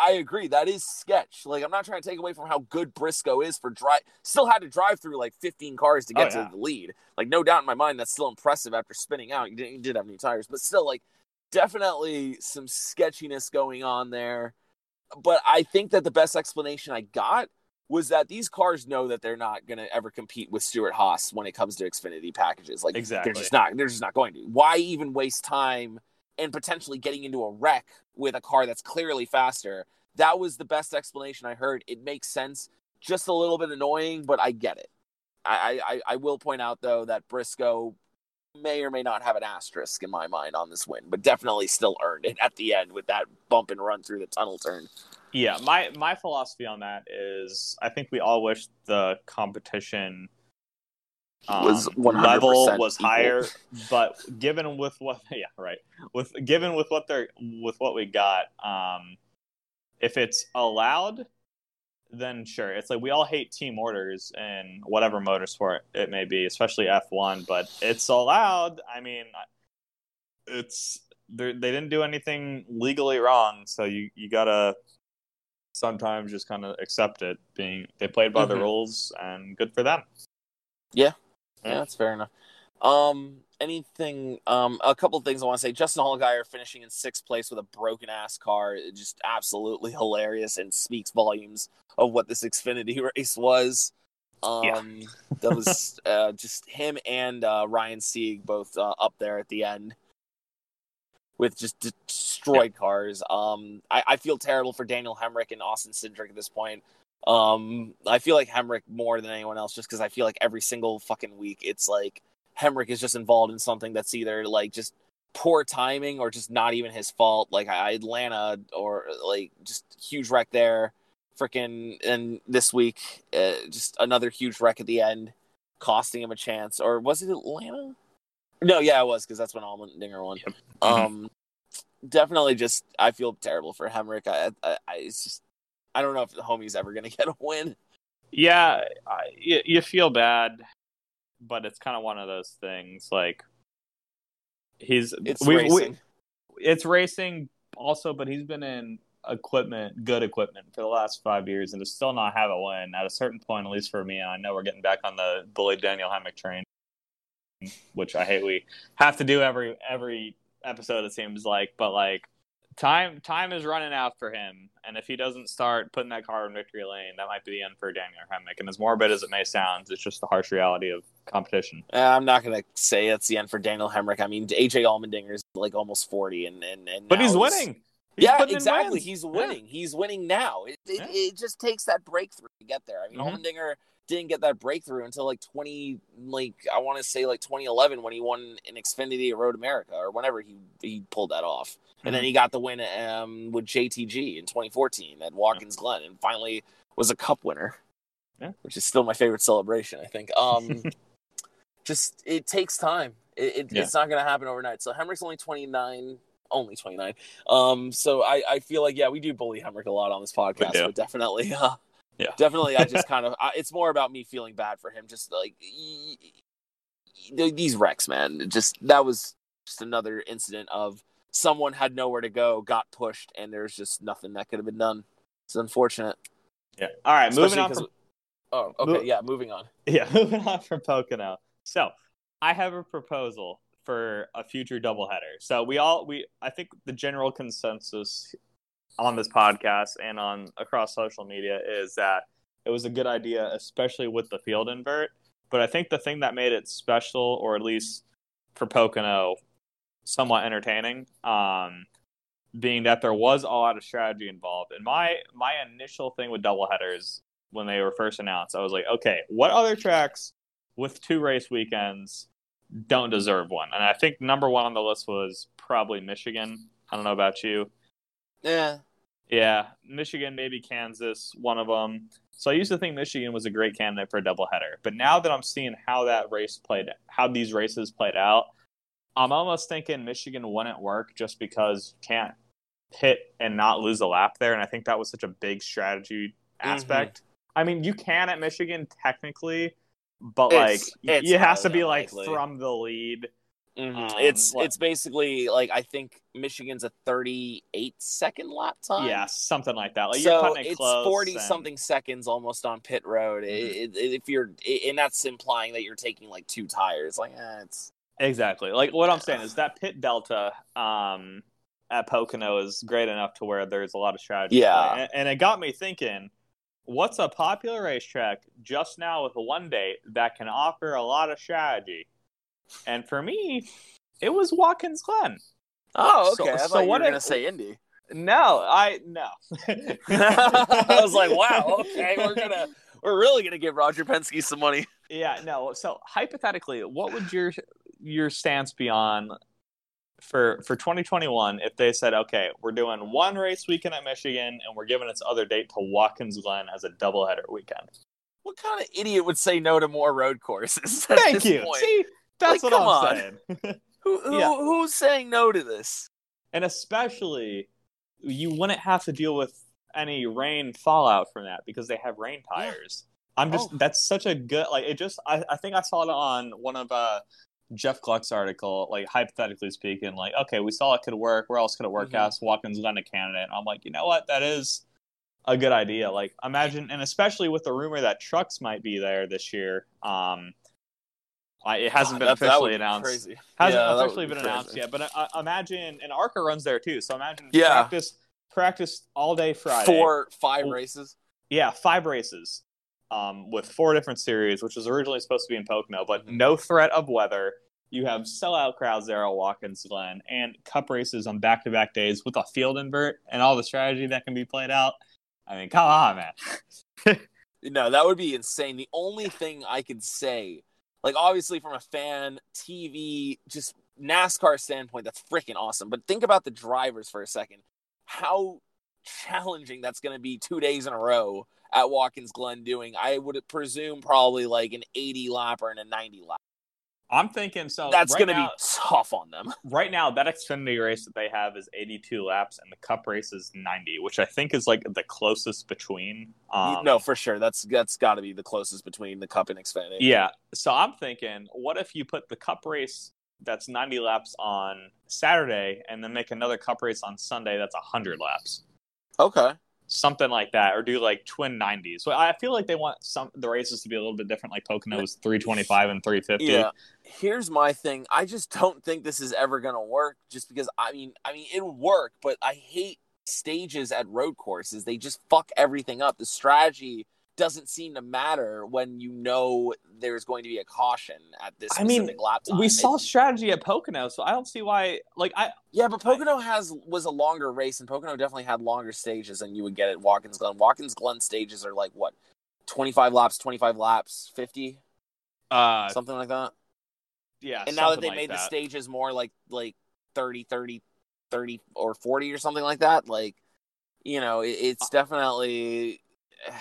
I agree. That is sketch. Like I'm not trying to take away from how good Briscoe is for drive. Still had to drive through like 15 cars to oh, get oh, yeah. to the lead. Like no doubt in my mind, that's still impressive after spinning out. You didn't you did have new tires, but still like definitely some sketchiness going on there. But I think that the best explanation I got was that these cars know that they're not going to ever compete with Stewart-Haas when it comes to Xfinity packages. Like exactly. they're just not they're just not going to. Why even waste time and potentially getting into a wreck with a car that's clearly faster that was the best explanation I heard. It makes sense. Just a little bit annoying, but I get it. I, I, I will point out though that Briscoe may or may not have an asterisk in my mind on this win, but definitely still earned it at the end with that bump and run through the tunnel turn. Yeah, my my philosophy on that is I think we all wish the competition um, Was level was equal. higher, but given with what yeah right with given with what they're with what we got, um, if it's allowed, then sure. It's like we all hate team orders in whatever motorsport it may be, especially F one, but it's allowed. I mean, it's they're- didn't do anything legally wrong, so you you gotta sometimes just kind of accept it. Being they played by the Mhm. rules, and good for them. Yeah, that's fair enough. Um, anything? Um, a couple of things I want to say. Justin Allgaier finishing in sixth place with a broken ass car, just absolutely hilarious and speaks volumes of what this Xfinity race was. Um, Yeah. that was uh, just him and uh, Ryan Sieg both uh, up there at the end with just destroyed cars. Um, I, I feel terrible for Daniel Hemric and Austin Cindric at this point. Um, I feel like Hemric more than anyone else, just because I feel like every single fucking week it's like Hemric is just involved in something that's either like just poor timing or just not even his fault. Like Atlanta or like just huge wreck there, freaking. And this week, uh, just another huge wreck at the end, costing him a chance. Or was it Atlanta? No, yeah, it was because that's when Allmendinger won. Um, definitely, just I feel terrible for Hemric. I, I, I it's just I don't know if the homie's ever gonna get a win. Yeah, I, you, you feel bad, but it's kind of one of those things. Like he's It's we- we- racing. it's racing also, but he's been in equipment, good equipment for the last five years, and to still not have a win at a certain point, at least for me, I know we're getting back on the bully Daniel Hemric train, which I hate we have to do every every episode. It seems like, but like time time is running out for him, and if he doesn't start putting that car in victory lane, that might be the end for Daniel Hemric. And as morbid as it may sound, it's just the harsh reality of competition. Uh, I'm not gonna say it's the end for Daniel Hemric. I mean, AJ Allmendinger is like almost 40, and and, and But now he's winning. He's yeah, exactly. He's Yeah. winning. He's winning now. It, it, Yeah. it just takes that breakthrough to get there. I mean, Mhm. Allmendinger didn't get that breakthrough until like 20, like I want to say like 2011 when he won in Xfinity at Road America or whenever he he pulled that off, and then Mhm. he got the win um, with JTG in 2014 at Watkins Glen, and finally was a Cup winner. Yeah. which is still my favorite celebration. I think. Um, just it takes time. It, it, Yeah. It's not going to happen overnight. So Hemric's only 29, only 29. Um, so I, I feel like yeah, we do bully Hemric a lot on this podcast, but definitely, uh, Yeah. definitely, I just kind of I, it's more about me feeling bad for him. Just like these wrecks, man. Just that was just another incident of someone had nowhere to go, got pushed, and there's just nothing that could have been done. It's unfortunate. Yeah. All right, moving on from Oh, okay, yeah. Moving on. Yeah, moving on from Pocono. So, I have a proposal for a future doubleheader. So we all we I think the general consensus on this podcast and on across social media is that it was a good idea, especially with the field invert. But I think the thing that made it special, or at least for Pocono, somewhat entertaining, um, being that there was a lot of strategy involved. And my my initial thing with doubleheaders when they were first announced, I was like, okay, what other tracks with two race weekends don't deserve one? And I think number one on the list was probably Michigan. I don't know about you. Yeah. Yeah, Michigan, maybe Kansas, one of them. So I used to think Michigan was a great candidate for a doubleheader, but now that I'm seeing how that race played, how these races played out, I'm almost thinking Michigan wouldn't work just because you can't hit and not lose a lap there, and I think that was such a big strategy aspect. I mean, you can at Michigan technically, but It's- like it's it has to be like unlikely. from the lead. Mhm. Um, it's what- it's basically like I think Michigan's a 38 second lap time. Yeah, something like that. Like you're so it it's close 40 and- Mm-hmm. something seconds almost on pit road. It- it- if you're and that's implying that you're taking like two tires. Like eh, it's Exactly. Like what I'm saying is that pit delta um, at Pocono is great enough to where there's a lot of strategy. Yeah. And, and it got me thinking, what's a popular racetrack just now with a one date that can offer a lot of strategy? And for me, it was Watkins Glen. oh So- okay. I so thought you what were gonna say Indy. No, I no. I was like, wow, okay, we're gonna we're really gonna give Roger Penske some money. Yeah, no. So hypothetically, what would your your stance be on for for 2021 if they said, okay, we're doing one race weekend at Michigan and we're giving its other date to Watkins Glen as a doubleheader weekend? What kind of idiot would say no to more road courses? Thank you. Point? See, that's Like, what I'm on. saying. Who, who Yeah. who's saying no to this? and especially, you wouldn't have to deal with any rain fallout from that because they have rain Yeah. tires. I'm just Oh. that's such a good like it just I, I think I saw it on one of uh Jeff Gluck's article, like hypothetically speaking, like, okay, we saw it could work. Where else could it work Mhm. out? Watkins Glen a candidate. I'm like, you know what? That is a good idea. Like, imagine, and especially with the rumor that trucks might be there this year. Um, I, it hasn't God, been officially be announced. Crazy. Hasn't Yeah, officially be been crazy. announced yet. But uh, imagine, and ARCA runs there too. So imagine Yeah. practice, practice all day Friday. Four, five races. Yeah, five races um, with four different series, which was originally supposed to be in Pocono, but Mhm. no threat of weather. You have sellout crowds there at Watkins Glen and cup races on back to back days with a field invert and all the strategy that can be played out. I mean, come on, man. No, that would be insane. The only thing I could say, like obviously from a fan, TV, just NASCAR standpoint, that's freaking awesome. But think about the drivers for a second. How challenging that's going to be two days in a row at Watkins Glen doing, I would presume, probably like an 80 lapper and a 90 lap. I'm thinking so. That's right going to be tough on them. right now. That Xfinity race that they have is 82 laps, and the Cup race is 90, which I think is like the closest between. Um, no, for sure. That's that's got to be the closest between the Cup and Xfinity. Yeah. So I'm thinking, what if you put the cup race that's 90 laps on Saturday and then make another cup race on Sunday that's 100 laps? Okay. Something like that, or do like twin 90s. So I feel like they want some the races to be a little bit different, like Pocono's 325 and 350. Yeah. Here's my thing. I just don't think this is ever gonna work. Just because I mean, I mean, it'll work, but I hate stages at road courses. They just fuck everything up. The strategy doesn't seem to matter when you know there's going to be a caution at this I mean, specific lap time. We It- saw strategy at Pocono, so I don't see why. Like I, yeah, but Pocono has was a longer race, and Pocono definitely had longer stages than you would get at Watkins Glen. Watkins Glen stages are like what, twenty five laps, twenty five laps, fifty, uh, something like that. yeah. and now that they like made the stages more like like 30 30 30 or 40 or something like that like you know it, it's definitely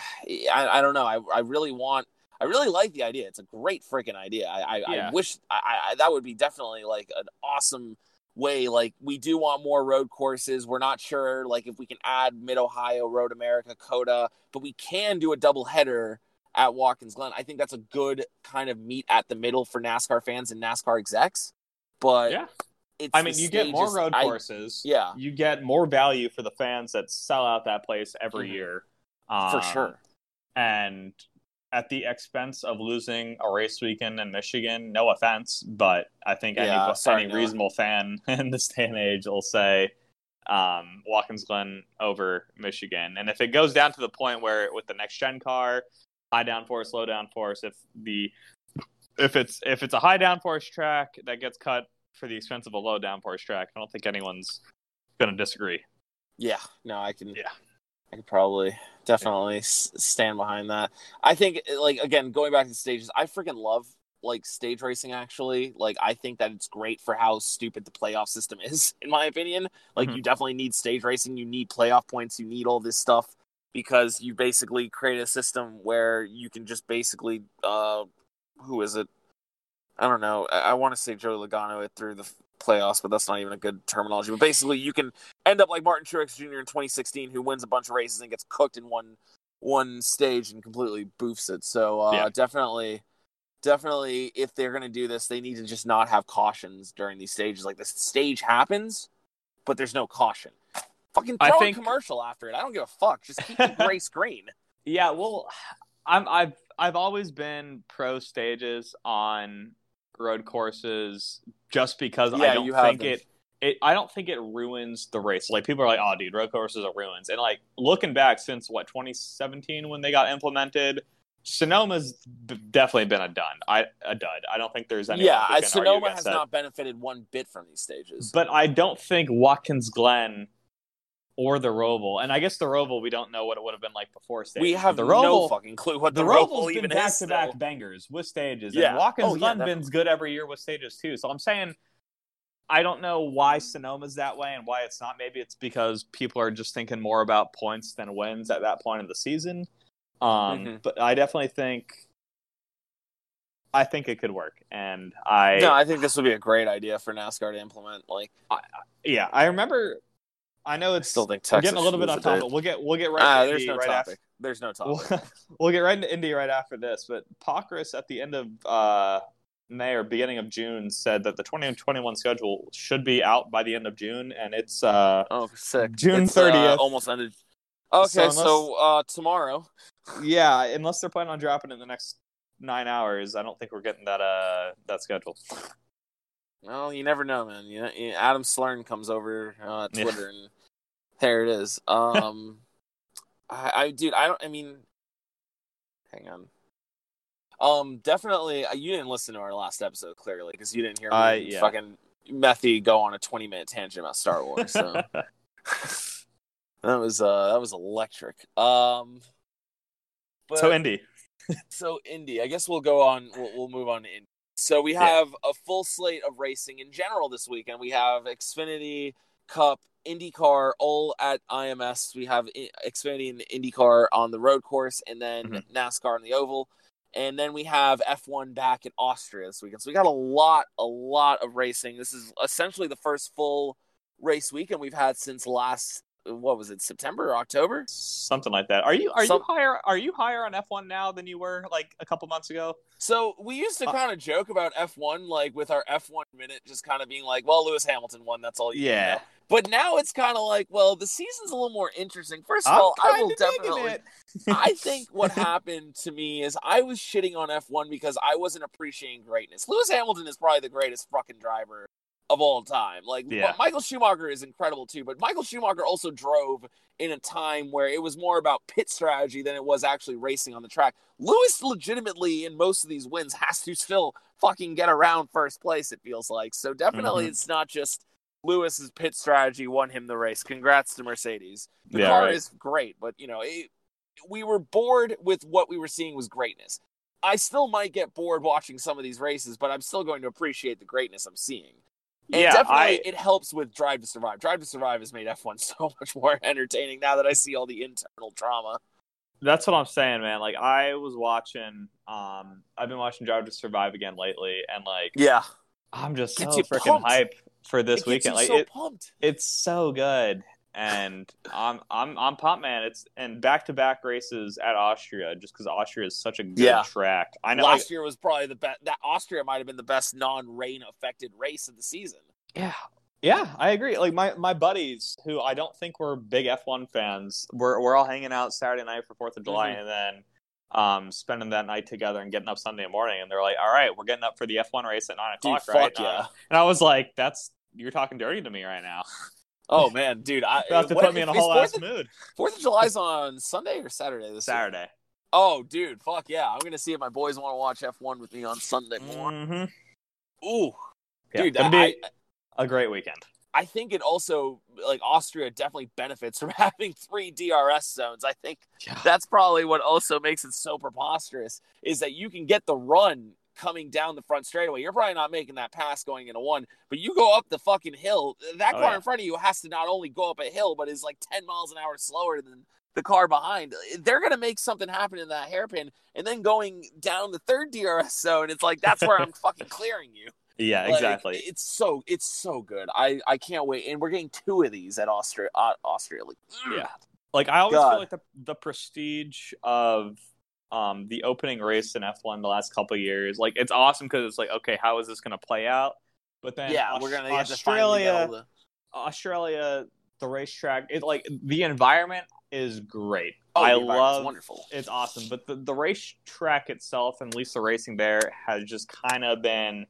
I, I don't know I, I really want i really like the idea it's a great freaking idea i i, Yeah. I wish I, I that would be definitely like an awesome way like we do want more road courses we're not sure like if we can add mid ohio road america COTA but we can do a double header at Watkins Glen. I think that's a good kind of meet at the middle for NASCAR fans and NASCAR execs. But Yeah. it's I mean, you get more road I- courses. Yeah, You get more value for the fans that sell out that place every Mhm. year. For Um, sure. and at the expense of losing a race weekend in Michigan. No offense, but I think Yeah, any, sorry, any Noah. reasonable fan in this day and age will say um, Watkins Glen over Michigan. And if it goes down to the point where with the next gen car, high downforce, low downforce, if the if it's if it's a high downforce track that gets cut for the expense of a low downforce track, I don't think anyone's going to disagree. Yeah, no, I can. Yeah. I could probably definitely s- stand behind that. I think, like, again, going back to the stages, I freaking love like stage racing. Actually, like, I think that it's great for how stupid the playoff system is, in my opinion. Like, Mhm. you definitely need stage racing. You need playoff points. You need all this stuff because you basically create a system where you can just basically, uh, who is it? I don't know. I, I want to say Joe Logano it through the playoffs, but that's not even a good terminology. But basically, you can end up like Martin Truex Jr. in 2016, who wins a bunch of races and gets cooked in one one stage and completely boofs it. So uh, Yeah. definitely, definitely, if they're gonna do this, they need to just not have cautions during these stages. Like the stage happens, but there's no caution. Fucking I throw think- a commercial after it. I don't give a fuck. Just keep the gray screen. Yeah, well, I'm I've I've always been pro stages on road courses just because Yeah, I don't think it it I don't think it ruins the race. Like people are like, "Oh, dude, road courses are ruins." And like looking back since what 2017 when they got implemented, Sonoma's b- definitely been a done. I a dud. I don't think there's any. yeah, Sonoma has not benefited one bit from these stages. But I don't think Watkins Glen or the Roval. And I guess the Roval, we don't know what it would have been like before stage. We have the Roval, no fucking clue what the, the, Roval's Roval even back to back bangers with stages. Yeah. And Watkins Oh, yeah, good every year with stages too. So I'm saying I don't know why Sonoma's that way and why it's not. Maybe it's because people are just thinking more about points than wins at that point of the season. Um, Mhm. But I definitely think I think it could work, and I No, I think this would be a great idea for NASCAR to implement. Like, yeah I remember. I know I it's still think Texas getting a little bit should on lose top, it. but we'll get we'll get right. Ah, there's Indy no right topic. after. There's no We'll, topic. we'll get right into Indy right after this. But Pockrass at the end of uh, May or beginning of June said that the 2021 schedule should be out by the end of June, and it's uh, Oh, sick. June It's, uh, 30th. almost ended. Okay, So so, uh, tomorrow. yeah, unless they're planning on dropping in the next nine hours, I don't think we're getting that uh that schedule. Well, you never know, man. You know, Adam Stern comes over uh, Yeah. Twitter, and there it is. Um, I, I, dude, I don't. I mean, hang on. Um, definitely, uh, you didn't listen to our last episode clearly because you didn't hear me Uh, yeah. fucking Methy go on a twenty minute tangent about Star Wars. So that was uh that was electric. Um, but so Indy, so Indy, I guess we'll go on. We'll, we'll move on to Indy. So we Yeah. have a full slate of racing in general this weekend. We have Xfinity Cup, IndyCar, all at IMS. We have Xfinity and IndyCar on the road course, and then Mhm. NASCAR on the oval. And then we have F1 back in Austria this weekend. So we got a lot, a lot of racing. This is essentially the first full race weekend we've had since last. What was it? September or October? something like that. Are you are Some- you higher are you higher on F1 now than you were like a couple months ago? So we used to Uh, kind of joke about F1, like with our F1 minute, just kind of being like, "Well, Lewis Hamilton won. That's all." You Yeah. know." But now it's kind of like, well, the season's a little more interesting. First of I'm all, I will definitely. it. I think what happened to me is I was shitting on F1 because I wasn't appreciating greatness. Lewis Hamilton is probably the greatest fucking driver of all time. Like Yeah. Michael Schumacher is incredible too, but Michael Schumacher also drove in a time where it was more about pit strategy than it was actually racing on the track. Lewis legitimately in most of these wins has to still fucking get around first place it feels like. So definitely Mhm. it's not just Lewis's pit strategy won him the race. Congrats to Mercedes. The Yeah, car right. is great, but you know, it, we were bored with what we were seeing was greatness. I still might get bored watching some of these races, but I'm still going to appreciate the greatness I'm seeing. And Yeah, definitely I- it helps with Drive to Survive. Drive to Survive has made F1 so much more entertaining now that I see all the internal drama. That's what I'm saying, man. Like I was watching um I've been watching Drive to Survive again lately and like Yeah, I'm just so freaking hype for this it weekend. Like so it, pumped. it's so good. And I'm I'm I'm pumped, man. It's and back to back races at Austria, just because Austria is such a good Yeah. track. I know. Last like, year was probably the best. That Austria might have been the best non-rain affected race of the season. Yeah. Yeah, I agree. Like my, my buddies who I don't think were big F1 fans, we're, we're all hanging out Saturday night for 4th of July Mhm. and then um, spending that night together and getting up Sunday morning. And they're like, all right, we're getting up for the F1 race at 9 Dude, o'clock, right? fuck yeah. And I was like, that's, you're talking dirty to me right now. Oh man, dude, I have to what- put me in a whole ass of- mood. Fourth of July's on Sunday or Saturday this year? Saturday. Oh, dude, fuck yeah! I'm gonna see if my boys want to watch F1 with me on Sunday morning. Mm-hmm. Ooh, Yeah, dude, that'd I, be I a great weekend. I think it also like Austria definitely benefits from having three DRS zones. I think Yeah. that's probably what also makes it so preposterous is that you can get the run coming down the front straightaway. You're probably not making that pass going into one, but you go up the fucking hill. That Oh, car yeah. in front of you has to not only go up a hill, but is like 10 miles an hour slower than the car behind. They're going to make something happen in that hairpin. And then going down the third DRS zone, it's like, that's where I'm fucking clearing you. Yeah, Like, exactly. It's so it's so good. I I can't wait, and we're getting two of these at Austria. Uh, Austria, like. Yeah. Like I always God. feel like the the prestige of um the opening race in F1 the last couple of years, like it's awesome because it's like, okay, how is this going to play out? But then yeah. We're gonna to Australia, the. Australia, the racetrack, it like the environment is great. Oh, I love wonderful. it's awesome, but the the racetrack itself and at least the racing there has just kind of been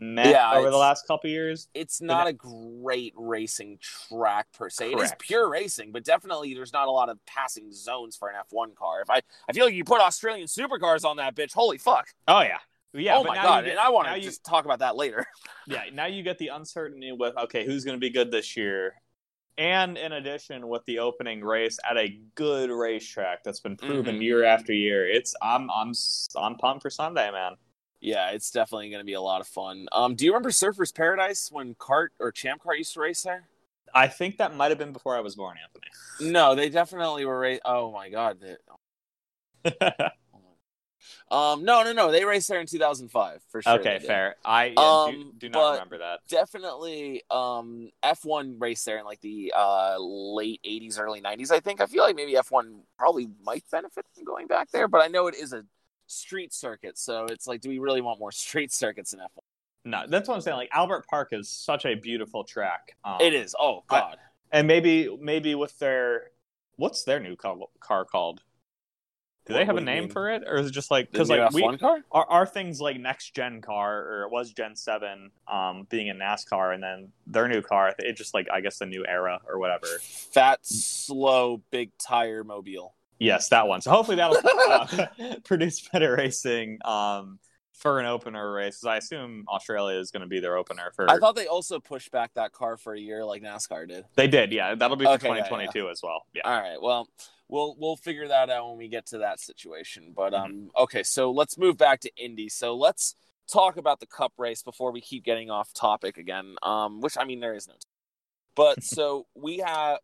met Yeah, over the last couple years. It's not a great racing track per se. It is pure racing, but definitely there's not a lot of passing zones for an F1 car. If I I feel like you put Australian supercars on that bitch, holy fuck! Oh yeah. Yeah, oh but my now god! get, and I want to just talk about that later. yeah, now you get the uncertainty with okay, who's going to be good this year, and in addition with the opening race at a good racetrack that's been proven Mhm. year after year. It's I'm I'm I'm pumped for Sunday, man. Yeah, it's definitely going to be a lot of fun. Um, do you remember Surfers Paradise when CART or Champ Car used to race there? I think that might have been before I was born, Anthony. No, they definitely were. Ra- oh my god. They- um, no, no, no. They raced there in 2005 for sure. okay, fair. I yeah, do, Um, do but- not remember that. Definitely, um, F1 raced there in like the uh late 80s, early 90s. I think. I feel like maybe F1 probably might benefit from going back there, but I know it is a street circuit, so it's like, do we really want more street circuits in F1? No, that's what I'm saying. Like Albert Park is such a beautiful track. Um, It is. Oh I- god. and maybe maybe with their what's their new car, called? Do they What- have a name mean? for it, or is it just like because like we F1 car? are, are things like next gen car or it was Gen Seven, um, being in NASCAR, and then their new car, it just like I guess the new era or whatever. Fat, slow, big tire mobile. Yes, that one. So hopefully that'll uh, produce better racing um, for an opener race. I assume Australia is going to be their opener for. I thought they also pushed back that car for a year, like NASCAR did. they did. Yeah, that'll be for Okay, yeah, yeah. 2022 as well. Yeah. All right. Well, we'll we'll figure that out when we get to that situation. But Mm-hmm. um, okay. So let's move back to Indy. So let's talk about the Cup race before we keep getting off topic again. Um, which I mean there is no. But so we have,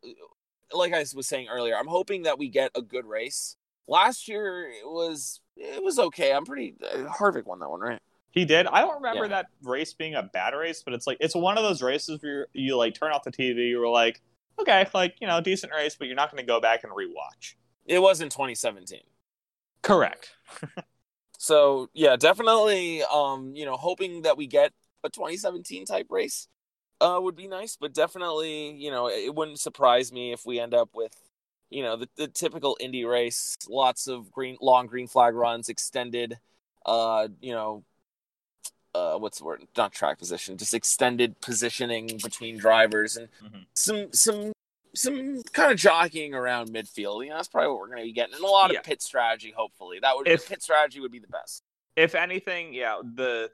like I was saying earlier, I'm hoping that we get a good race. Last year it was it was okay. I'm pretty uh, Harvick won that one, right? He did. I don't remember Yeah. that race being a bad race, but it's like it's one of those races where you, you like turn off the TV, you were like, okay, like you know, decent race, but you're not going to go back and rewatch. It was in 2017. Correct. So yeah, definitely. Um, you know, hoping that we get a 2017 type race, uh, would be nice. But definitely, you know, it wouldn't surprise me if we end up with, you know, the, the typical Indy race, lots of green, long green flag runs, extended, uh, you know, uh, what's the word? Not track position, just extended positioning between drivers and Mhm. some some some kind of jockeying around midfield. You know, that's probably what we're going to be getting, and a lot Yeah. of pit strategy. Hopefully, that would If- the pit strategy would be the best. If anything, yeah, the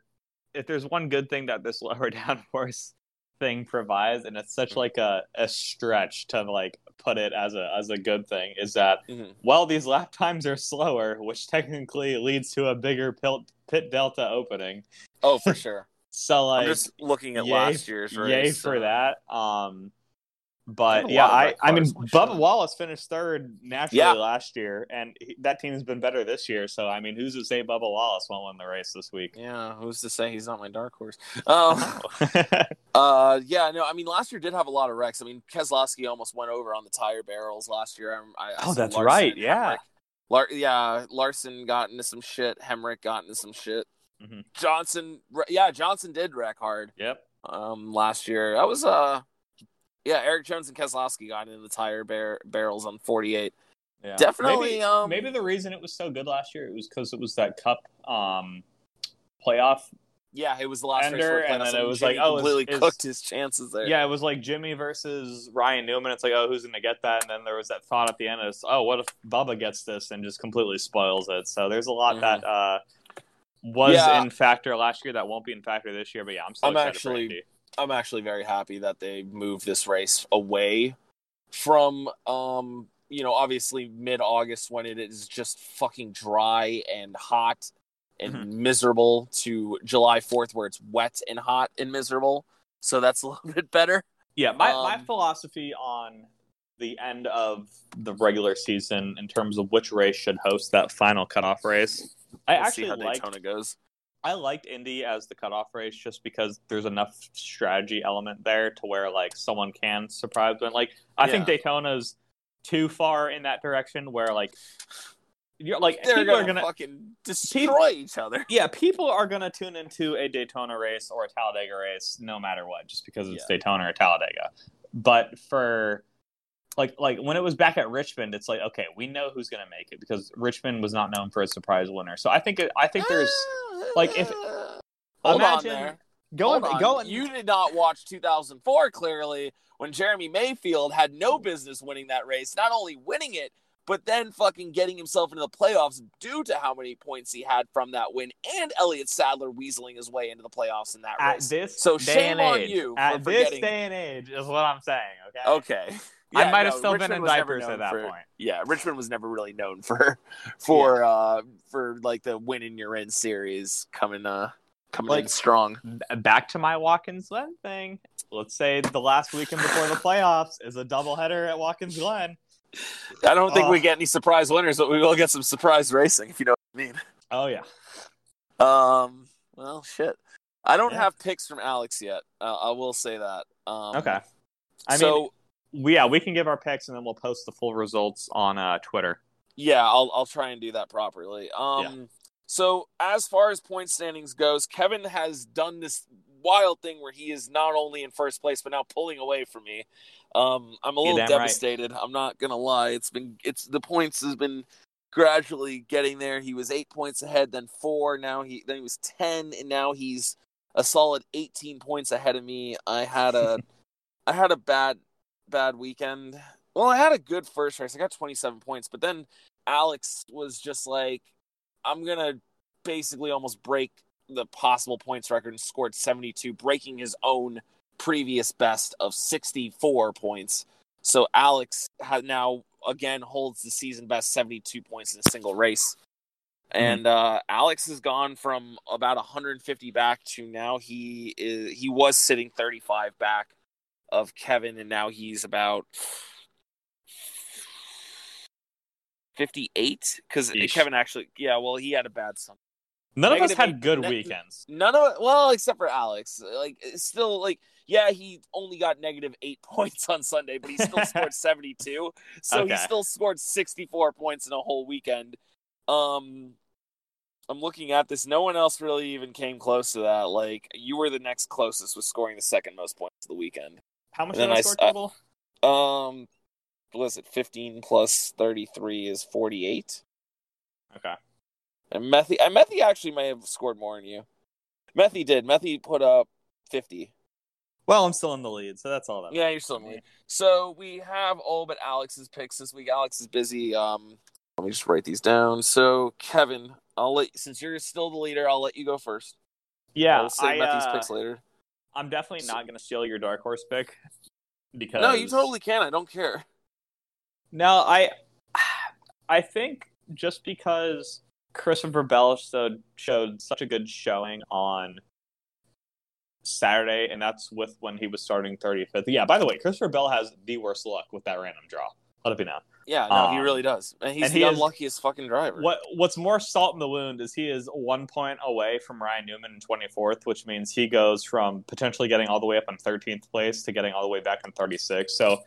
if there's one good thing that this lower down downforce thing provides, and it's such like a, a stretch to like put it as a as a good thing, is that Mhm. while these lap times are slower, which technically leads to a bigger pit, pit delta opening. Oh, for sure. So like I'm just looking at yay- last year's race. Yay for that. Um, but yeah, I, I mean, cars, Bubba Wallace finished third naturally Yeah. last year, and he, that team's been better this year. So I mean, who's to say Bubba Wallace won't win the race this week? Yeah, who's to say he's not my dark horse? Um, uh, yeah, no, I mean, last year did have a lot of wrecks. I mean, Keselowski almost went over on the tire barrels last year. I, I, I Oh, saw that's Larson right, yeah. Lar- yeah, Larson got into some shit. Hemric got into some shit. Mhm. Johnson, re- yeah, Johnson did wreck hard yep. um last year. That was uh, yeah, Erik Jones and Keselowski got into the tire bar- barrels on 48. Yeah. Definitely, Maybe, um, maybe the reason it was so good last year it was because it was that Cup um, playoff. Yeah, it was the last Ender, and then it was Jimmy like, oh, completely is- cooked his chances there. Yeah, it was like Jimmy versus Ryan Newman. It's like, oh, who's going to get that? And then there was that thought at the end is, oh, what if Bubba gets this and just completely spoils it? So there's a lot Mhm. that uh, was Yeah. in factor last year that won't be in factor this year. But yeah, I'm so I'm actually-. I'm actually very happy that they moved this race away from um you know obviously mid August when it is just fucking dry and hot and Mm-hmm. miserable to July 4th where it's wet and hot and miserable. So that's a little bit better. Yeah, my, my Um, philosophy on the end of the regular season in terms of which race should host that final cutoff race. I We'll actually see how liked Daytona goes. I liked Indy as the cutoff race just because there's enough strategy element there to where like someone can surprise them. Like I think Daytona's too far in that direction where like you're like They're people gonna, are gonna fucking destroy each other. yeah people are gonna tune into a Daytona race or a Talladega race no matter what just because it's Yeah. Daytona or Talladega. But for like like when it was back at Richmond, it's like okay, we know who's gonna make it because Richmond was not known for a surprise winner. So I think it, I think there's like, if- hold on imagine there. going Hold on. going You did not watch 2004 clearly when Jeremy Mayfield had no business winning that race. Not only winning it, but then fucking getting himself into the playoffs due to how many points he had from that win, and Elliott Sadler weaseling his way into the playoffs in that At race. this So day shame on age, you At for this day and age is what I'm saying. Okay. Okay. I Yeah, might have no, still Richmond been in diapers at that for- point. Yeah, Richmond was never really known for for uh for like the win in your in series coming uh coming in Like- strong. Back to my Watkins Glen thing. Let's say the last weekend before the playoffs is a doubleheader at Watkins Glen. I don't think Uh, we get any surprise winners, but we will get some surprise racing if you know what I mean. Oh yeah. Um, well, shit. I don't Yeah. have picks from Alex yet. Uh, I will say that. Um, Okay. I so mean, we, yeah, we can give our picks and then we'll post the full results on uh, Twitter. yeah, I'll I'll try and do that properly. Um, so as far as point standings goes, Kevin has done this wild thing where he is not only in first place but now pulling away from me. Um, I'm a little damn right. devastated. I'm not gonna lie. It's been it's the points has been gradually getting there. He was eight points ahead, then four. Now he then he was ten, and now he's a solid 18 points ahead of me. I had a I had a bad bad weekend. Well, I had a good first race. I got 27 points, but then Alex was just like I'm going to basically almost break the possible points record and scored 72, breaking his own previous best of 64 points. So Alex now again holds the season best 72 points in a single race. And uh, Alex has gone from about 150 back to now he is he was sitting 35 back of Kevin, and now he's about 58 because Kevin actually yeah well he had a bad Sunday. None of us had eight- good ne- weekends. None of well except for Alex like still like yeah he only got negative eight points on Sunday but he still scored 72 so he still scored 64 points in a whole weekend. Um. I'm looking at this. No one else really even came close to that. Like you were the next closest with scoring the second most points of the weekend. How much And did then I I score s- I- total? Um, what was it 15 plus 33 is 48. Okay. And Methy, and Methy actually may have scored more than you. Methy did. Methy put up 50. Well, I'm still in the lead, so that's all that. Yeah, you're still in the lead. So we have all but Alex's picks this week. Alex is busy. Um, let me just write these down. So Kevin, I'll let since you're still the leader, I'll let you go first. Yeah, I'll say I, Methy's uh, picks later. I'm definitely not going to steal your dark horse pick because No, you totally can. I don't care. No, I I think just because Christopher Bell showed, showed such a good showing on Saturday, and that's with when he was starting 35th. Yeah, by the way, Christopher Bell has the worst luck with that random draw. Let it be known. Yeah, no, he Um, really does, and he's and the he is- unluckiest fucking driver. What What's more salt in the wound is he is one point away from Ryan Newman in 24th, which means he goes from potentially getting all the way up in 13th place to getting all the way back in thirty six. So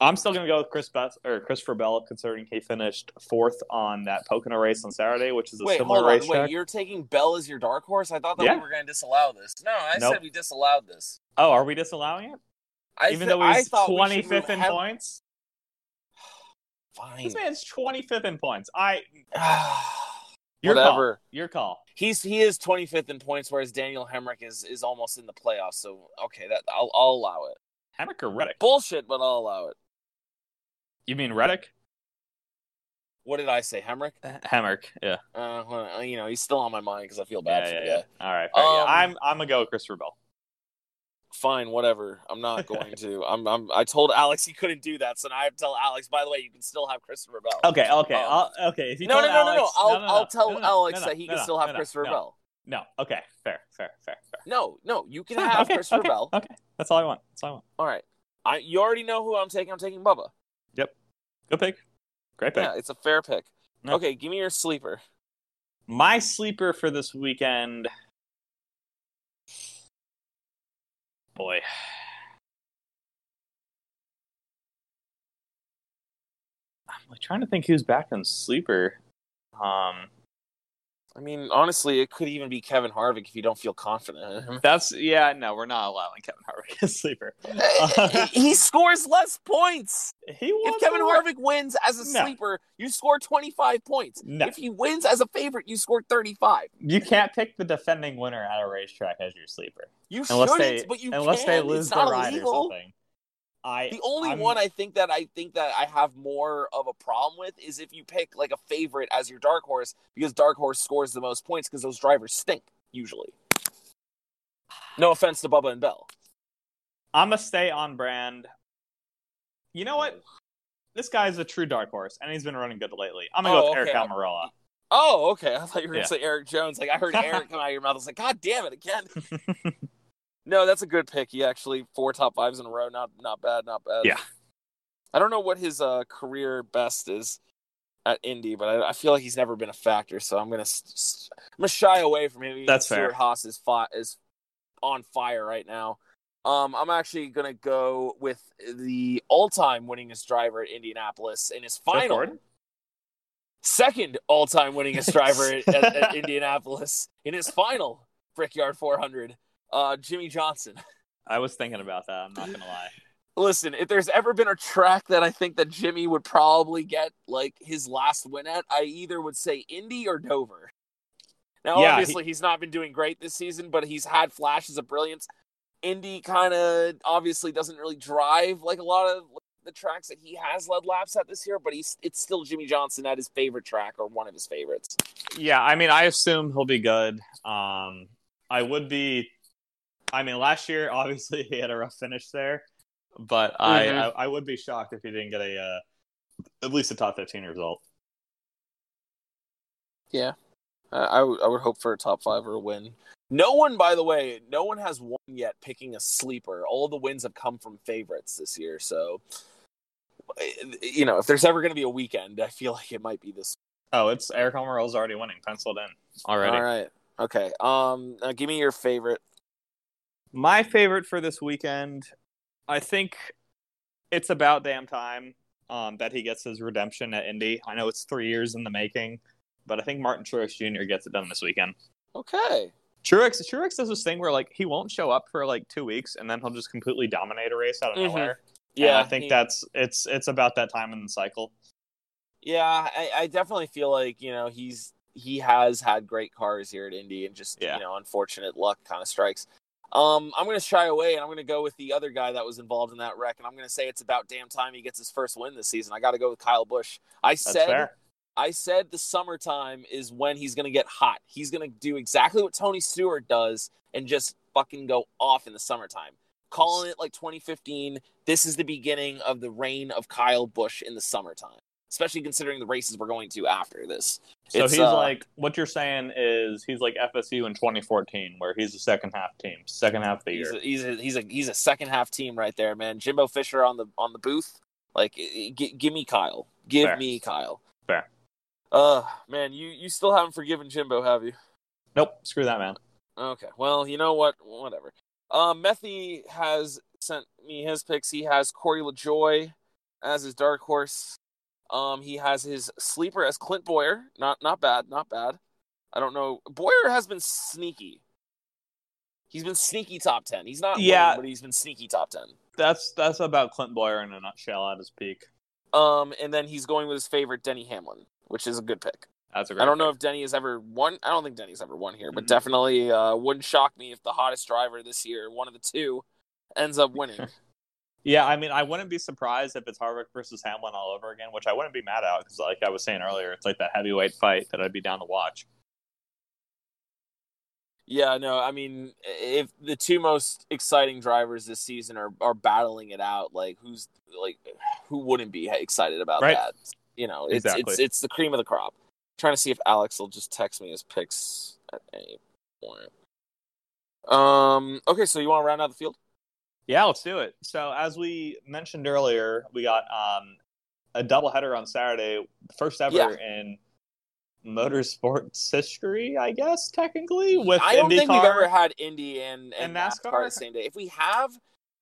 I'm still going to go with Chris Beth, or Christopher Bell, considering he finished fourth on that Pocono race on Saturday, which is a Wait, similar racetrack. Wait, you're taking Bell as your dark horse? I thought that Yeah. we were going to disallow this. No, I Nope. said we disallowed this. Oh, are we disallowing it? I Even thi- though he's we 25th in points? Fine. This man's 25th in points. I your Whatever. call. Your call. He's he is 25th in points, whereas Daniel Hemric is is almost in the playoffs. So okay, that I'll I'll allow it. Hemric or Reddick? Bullshit, but I'll allow it. You mean Reddick? What did I say, Hemric? Hemric. Yeah. Uh, well, you know, he's still on my mind because I feel bad Yeah, for yeah, the yeah. All right. fair. Um, I'm I'm gonna go with Christopher Bell. Fine, whatever. I'm not going to. I'm. I'm. I told Alex he couldn't do that, so now I have to tell Alex. By the way, you can still have Christopher Bell. Okay, okay, Um, I'll, okay. If you no, no, told no, no, no. Alex- I'll no, no, I'll tell no, no, Alex no, that he no, can no, still have Christopher no. Bell. No, okay, fair, fair, fair, fair. No, no, you can Fine, have okay, Christopher okay, Bell. Okay, that's all I want. That's all I want. All right. I you already know who I'm taking. I'm taking Bubba. Yep, good pick. Great pick. Yeah, it's a fair pick. No. Okay, give me your sleeper. My sleeper for this weekend. Boy. I'm like, trying to think who's back on sleeper. Um, I mean, honestly, it could even be Kevin Harvick if you don't feel confident in him. that's yeah. No, we're not allowing Kevin Harvick as sleeper. Uh, he scores less points. He If Kevin the- Harvick wins as a No. sleeper, you score 25 points. No. If he wins as a favorite, you score 35. You can't pick the defending winner at a racetrack as your sleeper You unless shouldn't, they but you unless can. they It's lose the not ride illegal. or something. I The only I'm- one I think that I think that I have more of a problem with is if you pick like a favorite as your dark horse because dark horse scores the most points because those drivers stink usually. No offense to Bubba and Bell. I'm gonna stay on brand. You know what? This guy's a true dark horse, and he's been running good lately. I'm gonna Oh, go with oh, Aric okay. Almirola. Oh, okay. I thought you were gonna Yeah. say Erik Jones. Like I heard Eric come out of your mouth. I was like, God damn it again. No, that's a good pick. He actually four top fives in a row. Not not bad. Not bad. Yeah. I don't know what his uh, career best is at Indy, but I, I feel like he's never been a factor. So I'm gonna s- s- I'm gonna shy away from him. That's Stewart fair. Haas is fi- is on fire right now. Um, I'm actually gonna go with the all-time winningest driver at Indianapolis in his final second all-time winningest driver at, at Indianapolis in his final Brickyard 400, uh, Jimmie Johnson. I was thinking about that. I'm not gonna lie. Listen, if there's ever been a track that I think that Jimmie would probably get like his last win at, I either would say Indy or Dover. Now, Yeah, obviously, he's not been doing great this season, but he's had flashes of brilliance. Indy kind of obviously doesn't really drive like a lot of the tracks that he has led laps at this year, but he's it's still Jimmie Johnson at his favorite track or one of his favorites. Yeah, I mean, I assume he'll be good. Um, I would be. I mean, last year obviously he had a rough finish there, but I, Mhm. I I would be shocked if he didn't get a uh, at least a top fifteen result. Uh, I would- I would hope for a top five or a win. No one, by the way, no one has won yet picking a sleeper. All the wins have come from favorites this year. So, you know, if there's ever going to be a weekend, I feel like it might be this. Oh, it's Aric Almirola's already winning, penciled in already. All right. Okay. Um. Now give me your favorite. My favorite for this weekend, I think it's about damn time um, that he gets his redemption at Indy. I know it's three years in the making, but I think Martin Truex Jr. gets it done this weekend. Okay. Truex Truex does this thing where like he won't show up for like two weeks and then he'll just completely dominate a race out of Mhm. nowhere. Yeah. And I think he- that's it's it's about that time in the cycle. Yeah, I, I definitely feel like you know he's he has had great cars here at Indy, and just Yeah. you know unfortunate luck kind of strikes. Um, I'm going to shy away, and I'm going to go with the other guy that was involved in that wreck, and I'm going to say it's about damn time he gets his first win this season. I got to go with Kyle Busch. I That's said fair. I said the summertime is when he's going to get hot. He's going to do exactly what Tony Stewart does and just fucking go off in the summertime. Calling it like 2015. This is the beginning of the reign of Kyle Busch in the summertime, especially considering the races we're going to after this. So It's, he's uh, like what you're saying is he's like FSU in 2014, where he's the second half team, second half of the He's year. a, he's a he's a he's a second half team right there, man. Jimbo Fisher on the on the booth. Like, g- give me Kyle. Give Fair. me Kyle. Fair. Uh, man, you you still haven't forgiven Jimbo, have you? Nope, screw that man. Okay. Well, you know what? Whatever. Um, Methy has sent me his picks. He has Corey LaJoie as his dark horse. Um, he has his sleeper as Clint Bowyer. Not not bad. Not bad. I don't know. Bowyer has been sneaky. He's been sneaky top ten. He's not Yeah. winning, but he's been sneaky top ten. That's that's about Clint Bowyer in a nutshell at his peak. Um, and then he's going with his favorite Denny Hamlin, which is a good pick. That's a great I don't know if Denny has ever won. I don't think Denny's ever won here, but Mhm. definitely uh, wouldn't shock me if the hottest driver this year, one of the two, ends up winning. Yeah, I mean, I wouldn't be surprised if it's Harvick versus Hamlin all over again, which I wouldn't be mad at because, like I was saying earlier, it's like that heavyweight fight that I'd be down to watch. yeah, no, I mean, if the two most exciting drivers this season are are battling it out, like who's like who wouldn't be excited about Right. that? You know, it's Exactly. it's it's the cream of the crop. trying to see if Alex will just text me his picks at any point. Um. Okay, so you want to round out the field? Yeah, let's do it. So, as we mentioned earlier, we got um, a doubleheader on Saturday, first ever Yeah. in motorsports history, I guess, technically. With I don't think we've ever had Indy and, and, And NASCAR? NASCAR? the same day. If we have,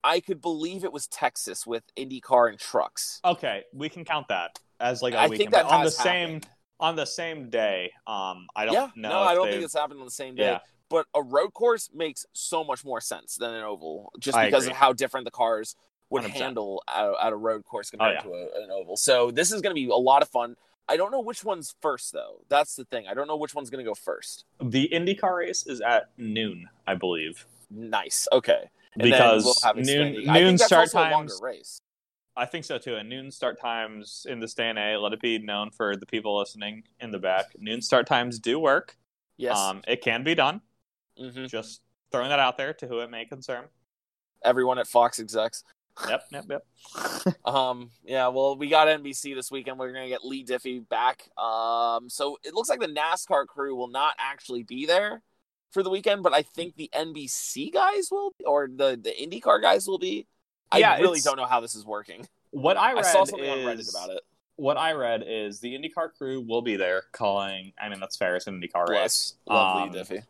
I could believe it was Texas with IndyCar and trucks. Okay, we can count that as like a I weekend. think that but on the has same on the same day. Um, I don't yeah, know. no, I don't they've- think it's happened on the same day. Yeah. But a road course makes so much more sense than an oval, just I because agree. of how different the cars would 100%. handle at, a road course compared Oh, to a, an oval. So this is going to be a lot of fun. I don't know which one's first though. That's the thing. I don't know which one's going to go first. The IndyCar race is at noon, I believe. Nice. Okay. And because we'll have noon noon start also a longer times. race. I think so too. And noon start times in this day and age, let it be known for the people listening in the back. Noon start times do work. Yes. Um, it can be done. Hmm Just throwing that out there to who it may concern. Everyone at Fox execs. Yep, yep, yep. Um, yeah, well, we got NBC this weekend. We're gonna get Leigh Diffey back. Um, so it looks like the NASCAR crew will not actually be there for the weekend, but I think the NBC guys will, be, or the the IndyCar guys will be. I Yeah, really don't know how this is working. What I I, read saw something is, on Reddit about it. What I read is the IndyCar crew will be there calling. I mean, that's fair. It's an IndyCar race. Bless. Love Um, Leigh Diffey.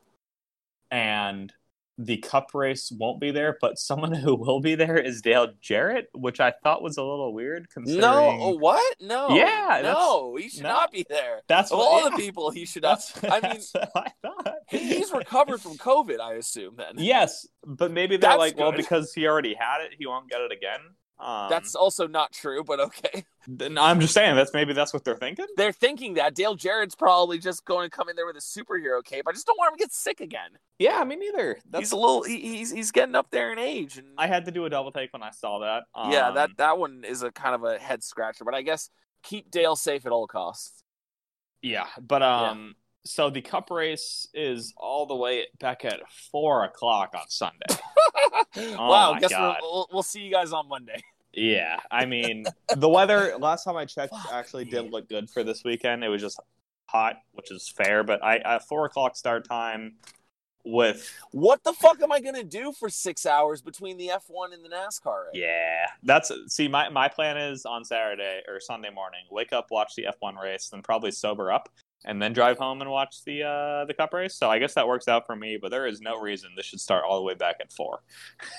And the Cup race won't be there, but someone who will be there is Dale Jarrett, which I thought was a little weird. Uh, considering No, what? No, Yeah, no, he should no. not be there. that's Of what, all yeah, the people, he should not. That's, I mean, I thought. he's recovered from COVID, I assume. Then Yes, but maybe they're That's like, well, because he already had it, he won't get it again. Um, that's also not true, but okay. then I'm just saying that's maybe that's what they're thinking. They're thinking that Dale Jarrett's probably just going to come in there with a superhero cape. I just don't want him to get sick again. Yeah, me neither. That's he's a little. He, he's he's getting up there in age, and I had to do a double take when I saw that. Um, yeah, that that one is a kind of a head scratcher. But I guess keep Dale safe at all costs. Yeah, but um, so the Cup race is all the way back at four o'clock on Sunday. Oh wow, Oh my guess we'll, we'll see you guys on Monday. Yeah, I mean the weather. Last time I checked, Fuck, actually man. did look good for this weekend. It was just hot, which is fair. But I at four o'clock start time with What the fuck am I gonna do for six hours between the F one and the NASCAR race? yeah. That's see my my plan is on Saturday or Sunday morning. Wake up, watch the F one race, then probably sober up. And then drive home and watch the uh, the cup race. So I guess that works out for me. But there is no reason this should start all the way back at four.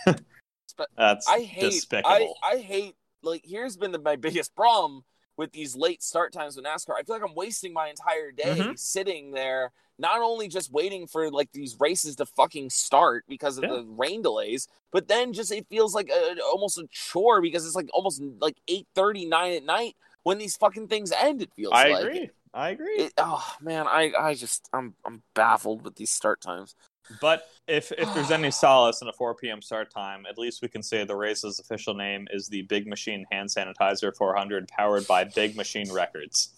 That's I hate. I, despicable. I hate. Like, here's been the, my biggest problem with these late start times with NASCAR. I feel like I'm wasting my entire day Mhm. sitting there, not only just waiting for like these races to fucking start because of Yeah. the rain delays, but then just it feels like a, almost a chore because it's like almost like eight thirty nine at night when these fucking things end. It feels. I like. agree. I agree. It, oh man, I I just I'm I'm baffled with these start times. But if if there's any solace in a 4 p.m. start time, at least we can say the race's official name is the Big Machine Hand Sanitizer 400, powered by Big Machine Records.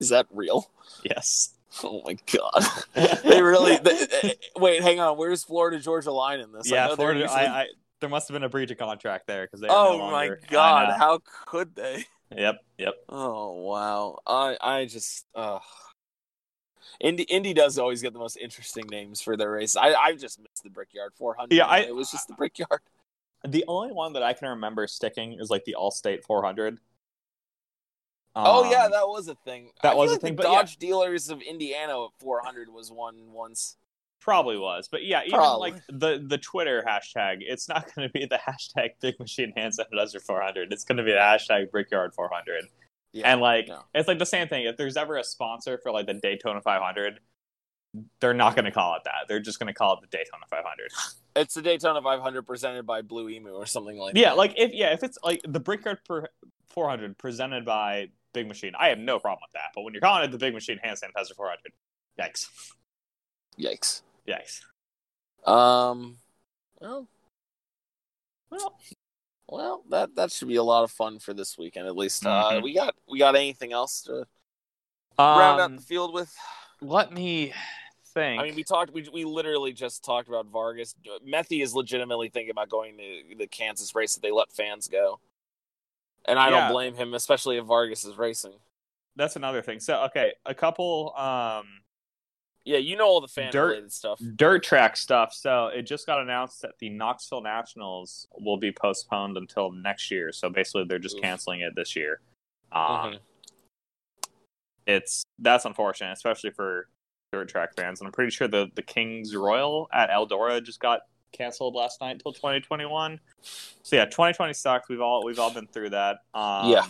Is that real? Yes. Oh my god. they really they, they- wait hang on where's florida georgia line in this I yeah, know Florida. usually- I, I there must have been a breach of contract there because they. Oh no my longer- I god how could they Yep. Yep. oh wow i i just uh Indy, Indy does always get the most interesting names for their races. I, I just missed the Brickyard 400. Yeah, I- it was just the Brickyard. The only one that I can remember sticking is like the Allstate 400. oh yeah, Um, that was a thing. that was a thing, The but yeah. Dodge dealers of Indiana 400 was one once. Probably was, but yeah, even Probably. like the the Twitter hashtag, it's not going to be the hashtag Big Machine Hand Sanitizer 400. It's going to be the hashtag Brickyard 400. Yeah, and like, no. it's like the same thing. If there's ever a sponsor for like the Daytona 500, they're not going to call it that. They're just going to call it the Daytona 500. it's the Daytona 500 presented by Blue Emu or something like that. yeah, that. like if yeah, if it's like the Brickyard 400 presented by Big Machine, I have no problem with that. But when you're calling it the Big Machine Hand Sanitizer 400, yikes, Yikes. Yikes. Um, well, Well, well, that that should be a lot of fun for this weekend at least. Uh, Mhm. we got we got anything else to round out um, the field with? let me think. I mean, we talked. We we literally just talked about Vargas. Methy is legitimately thinking about going to the Kansas race if they let fans go, and I Yeah. don't blame him, especially if Vargas is racing. that's another thing. So okay, a couple um Yeah, you know all the fan Dirt- related stuff. dirt track stuff. So it just got announced that the Knoxville Nationals will be postponed until next year. So basically, they're just Oof. canceling it this year. Um, Mhm. It's that's unfortunate, especially for dirt track fans. And I'm pretty sure the the Kings Royal at Eldora just got canceled last night until 2021. So yeah, 2020 sucks. We've all we've all been through that. Um, Yeah.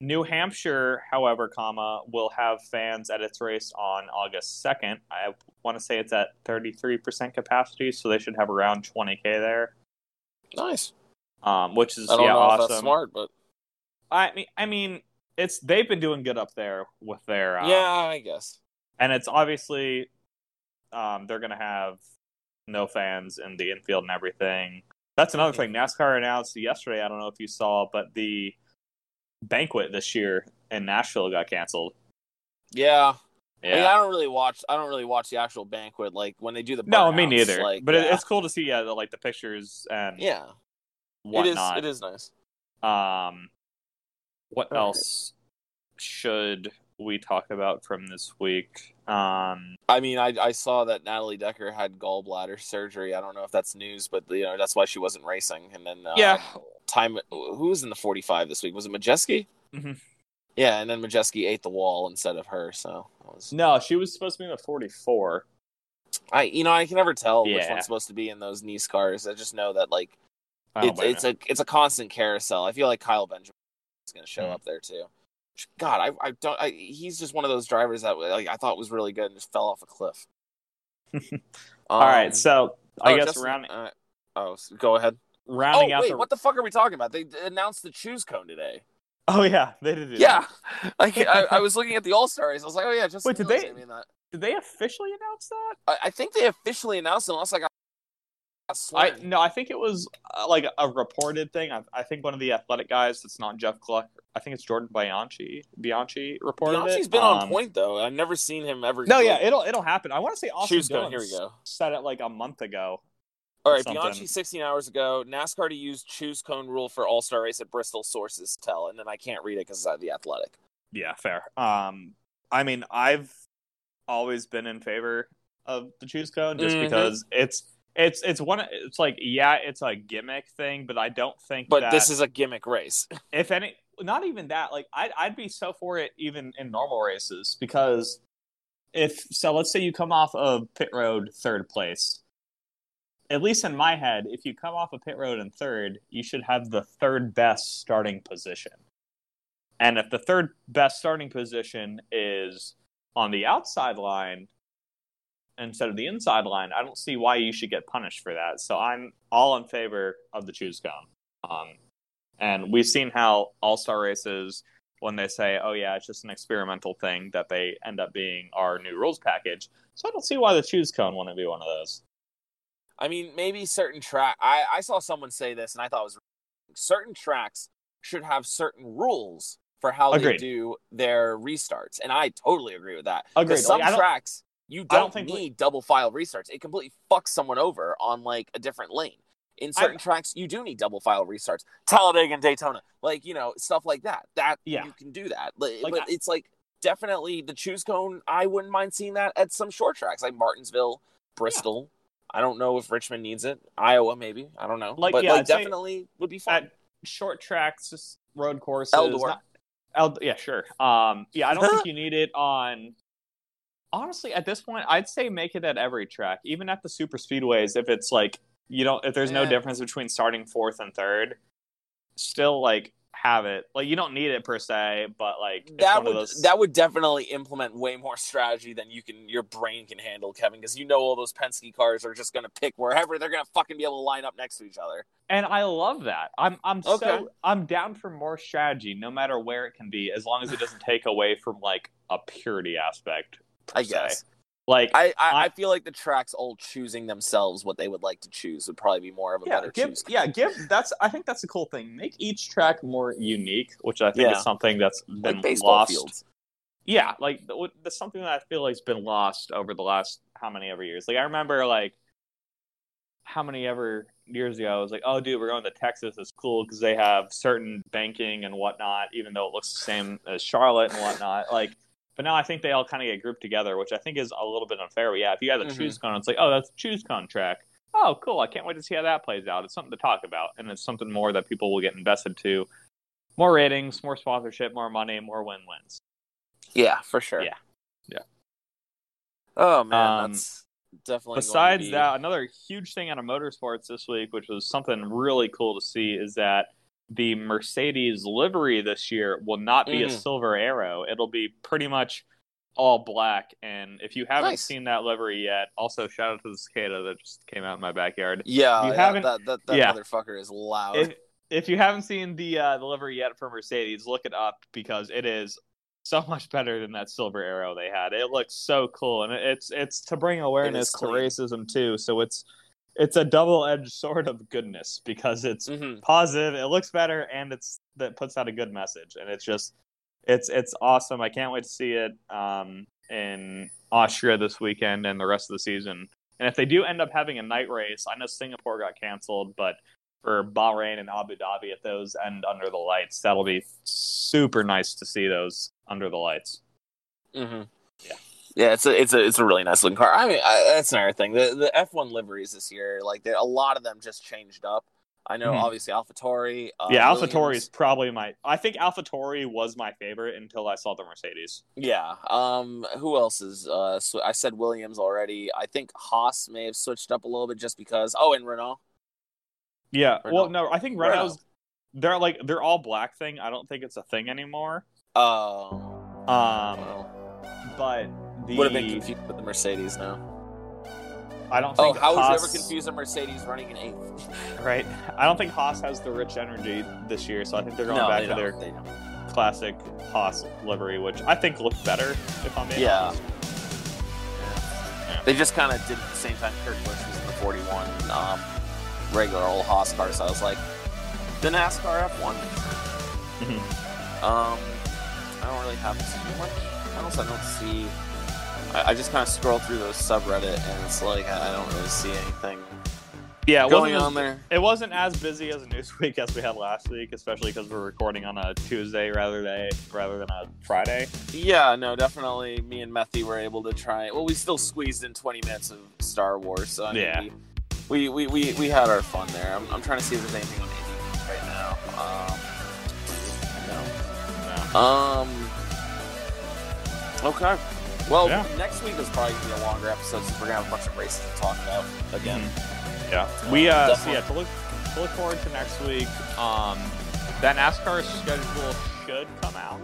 New Hampshire, however, comma will have fans at its race on August 2nd. I want to say it's at 33% capacity, so they should have around 20k there, Nice. um, which is I don't yeah know awesome. if that's smart, but I mean, I mean, it's they've been doing good up there with their uh, yeah, I guess. and it's obviously um, they're going to have no fans in the infield and everything. That's another thing. NASCAR announced yesterday. I don't know if you saw, but the banquet this year in Nashville got canceled. Yeah. Yeah. I, mean, I don't really watch. I don't really watch the actual banquet, like when they do the. no, me neither. Like, but yeah. it's cool to see, yeah, the, like the pictures and yeah, whatnot. it is. It is nice. Um, what All right. else should we talk about from this week? Um, I mean, I I saw that Natalie Decker had gallbladder surgery. I don't know if that's news, but you know that's why she wasn't racing. And then uh, yeah, time who was in the 45 this week? Was it Majeski? Mhm. Yeah, and then Majeski ate the wall instead of her. So that was, no, she was supposed to be in the forty-four. I you know I can never tell which one's supposed to be in those Niece cars. I just know that like it's a it's a constant carousel. I feel like Kyle Benjamin is going to show Mm. up there too. God, I I don't. I, he's just one of those drivers that like I thought was really good and just fell off a cliff. All right, Um, so I oh, guess Justin- round, uh, oh, go ahead. Rounding oh out wait, the. what the fuck are we talking about? They announced the choose cone today. Oh yeah, they did. Yeah, that. like I, I was looking at the All Stars. I was like, oh yeah, just Wait, did they-? Did they officially announce that? I, I think they officially announced it, unless I got. I no, I think it was uh, like a reported thing. I, I think one of the athletic guys that's not Jeff Gluck. I think it's Jordan Bianchi. Bianchi reported Bianchi's it. been on Um, point though. I've never seen him ever. No, yeah, it'll it'll happen. I want to say Austin cone. Dillon Here we go. said it like a month ago. All right, something. Bianchi 16 hours ago. NASCAR to use choose cone rule for All Star race at Bristol. Sources tell, and then I can't read it because it's the Athletic. Yeah, fair. Um, I mean, I've always been in favor of the choose cone just Mhm. because it's it's it's one. It's like yeah, it's a gimmick thing, but I don't think. But that, this is a gimmick race. if any, not even that. Like I'd I'd be so for it even in normal races because if so, let's say you come off of pit road third place. At least in my head, if you come off of pit road in third, you should have the third best starting position. And if the third best starting position is on the outside line instead of the inside line, I don't see why you should get punished for that. So I'm all in favor of the choose cone. Um, and we've seen how all star races, when they say, oh, yeah, it's just an experimental thing, that they end up being our new rules package. So I don't see why the choose cone wouldn't be one of those. I mean, maybe certain track. I I saw someone say this, and I thought it was certain tracks should have certain rules for how they do their restarts, and I totally agree with that. Agreed. Some Like, I tracks you don't don't, think need we- double file restarts. It completely fucks someone over on like a different lane. In I- certain tracks, you do need double file restarts. Talladega and Daytona, like you know stuff like that. That Yeah. you can do that. But, Like, but I- it's like definitely the choose cone. I wouldn't mind seeing that at some short tracks like Martinsville, Bristol. I don't know if Richmond needs it. Iowa, maybe. I don't know. Like, but yeah, like definitely would be fun. At short tracks, just road courses. Eldor. not- Eld- yeah, sure. Um, yeah, I don't think you need it on. Honestly, at this point, I'd say make it at every track, even at the super speedways. If it's like you don't, if there's no difference between starting fourth and third, still like have it. Like you don't need it per se, but like that one would of those. that would definitely implement way more strategy than you can your brain can handle, Kevin. Because you know all those Penske cars are just going to pick wherever they're going to fucking be able to line up next to each other. and I love that. I'm I'm Okay. so I'm down for more strategy, no matter where it can be, as long as it doesn't take away from like a purity aspect. per I se. Guess. Like I, I, I- I feel like the tracks all choosing themselves what they would like to choose would probably be more of a yeah, better give choose. yeah, give that's I think that's a cool thing. Make each track more unique, which I think Yeah. is something that's been Like baseball lost. fields. Yeah, like th- that's something that I feel like's been lost over the last how many ever years. Like I remember like how many ever years ago I was like, oh dude, we're going to Texas. It's cool because they have certain banking and whatnot, even though it looks the same as Charlotte and whatnot. Like, but now I think they all kind of get grouped together, which I think is a little bit unfair. But yeah, if you have the Mhm. choose cone, it's like, oh, that's a choose cone track. Oh, cool! I can't wait to see how that plays out. It's something to talk about, and it's something more that people will get invested to. More ratings, more sponsorship, more money, more win-wins. Yeah, for sure. Yeah. Yeah. Oh man, Um, that's definitely. going to Besides be- that, another huge thing out of motorsports this week, which was something really cool to see, is that the Mercedes livery this year will not be a Mhm. silver arrow. It'll be pretty much all black. And if you haven't Nice. seen that livery yet, also shout out to the cicada that just came out in my backyard. yeah, you yeah, haven't- that that, that yeah. motherfucker is loud. If if you haven't seen the uh, the livery yet for Mercedes, look it up because it is so much better than that silver arrow they had. It looks so cool, and it's it's to bring awareness to racism too. So it's it's a double edged sword of goodness because it's Mhm. positive, it looks better, and it's that puts out a good message, and it's just it's it's awesome. I can't wait to see it um, in Austria this weekend and the rest of the season. And if they do end up having a night race, I know Singapore got canceled, but for Bahrain and Abu Dhabi, if those end under the lights, that'll be super nice to see those under the lights. Mm-hmm. Yeah. Yeah, it's a it's a it's a really nice looking car. I mean, I, that's another thing. The the F one liveries this year, like a lot of them just changed up. I know, Mhm. obviously, AlphaTauri. Uh, yeah, AlphaTauri is probably my. I think AlphaTauri was my favorite until I saw the Mercedes. Yeah. Um. Who else is? Uh. I said Williams already. I think Haas may have switched up a little bit just because. Oh, and Renault. Yeah, Renault. well, no, I think Renault. Renault's. They're like they're all black thing. I don't think it's a thing anymore. Oh. Um, but the would have been confused with the Mercedes now. I don't Oh, think. how would you ever confused a Mercedes running an eighth? Right, I don't think Haas has the rich energy this year, so I think they're going no, back they to their classic Haas livery, which I think looked better. If I'm being Yeah. honest. They just kind of did it at the same time Kurt Busch was in the 41 um, regular old Haas car. So I was like, the NASCAR F1. Mhm. Um, I don't really have too much else. I also don't see. I, I just kind of scroll through those subreddit, and it's like I don't really see anything Yeah, it going wasn't on as, there. It wasn't as busy as a news as we had last week, especially because we're recording on a Tuesday rather than rather than a Friday. Yeah, no, definitely. Me and Methy were able to try. Well, we still squeezed in 20 minutes of Star Wars. So I mean, Yeah. we, we, we, we, we had our fun there. I'm, I'm trying to see if there's anything on Indie right now. Um, Yeah. no. Um. Okay. Well, Yeah. next week is probably gonna be a longer episode since we're gonna have a bunch of races to talk about again. Yeah, we uh, so yeah to look to look forward to next week. Um, that NASCAR schedule should come out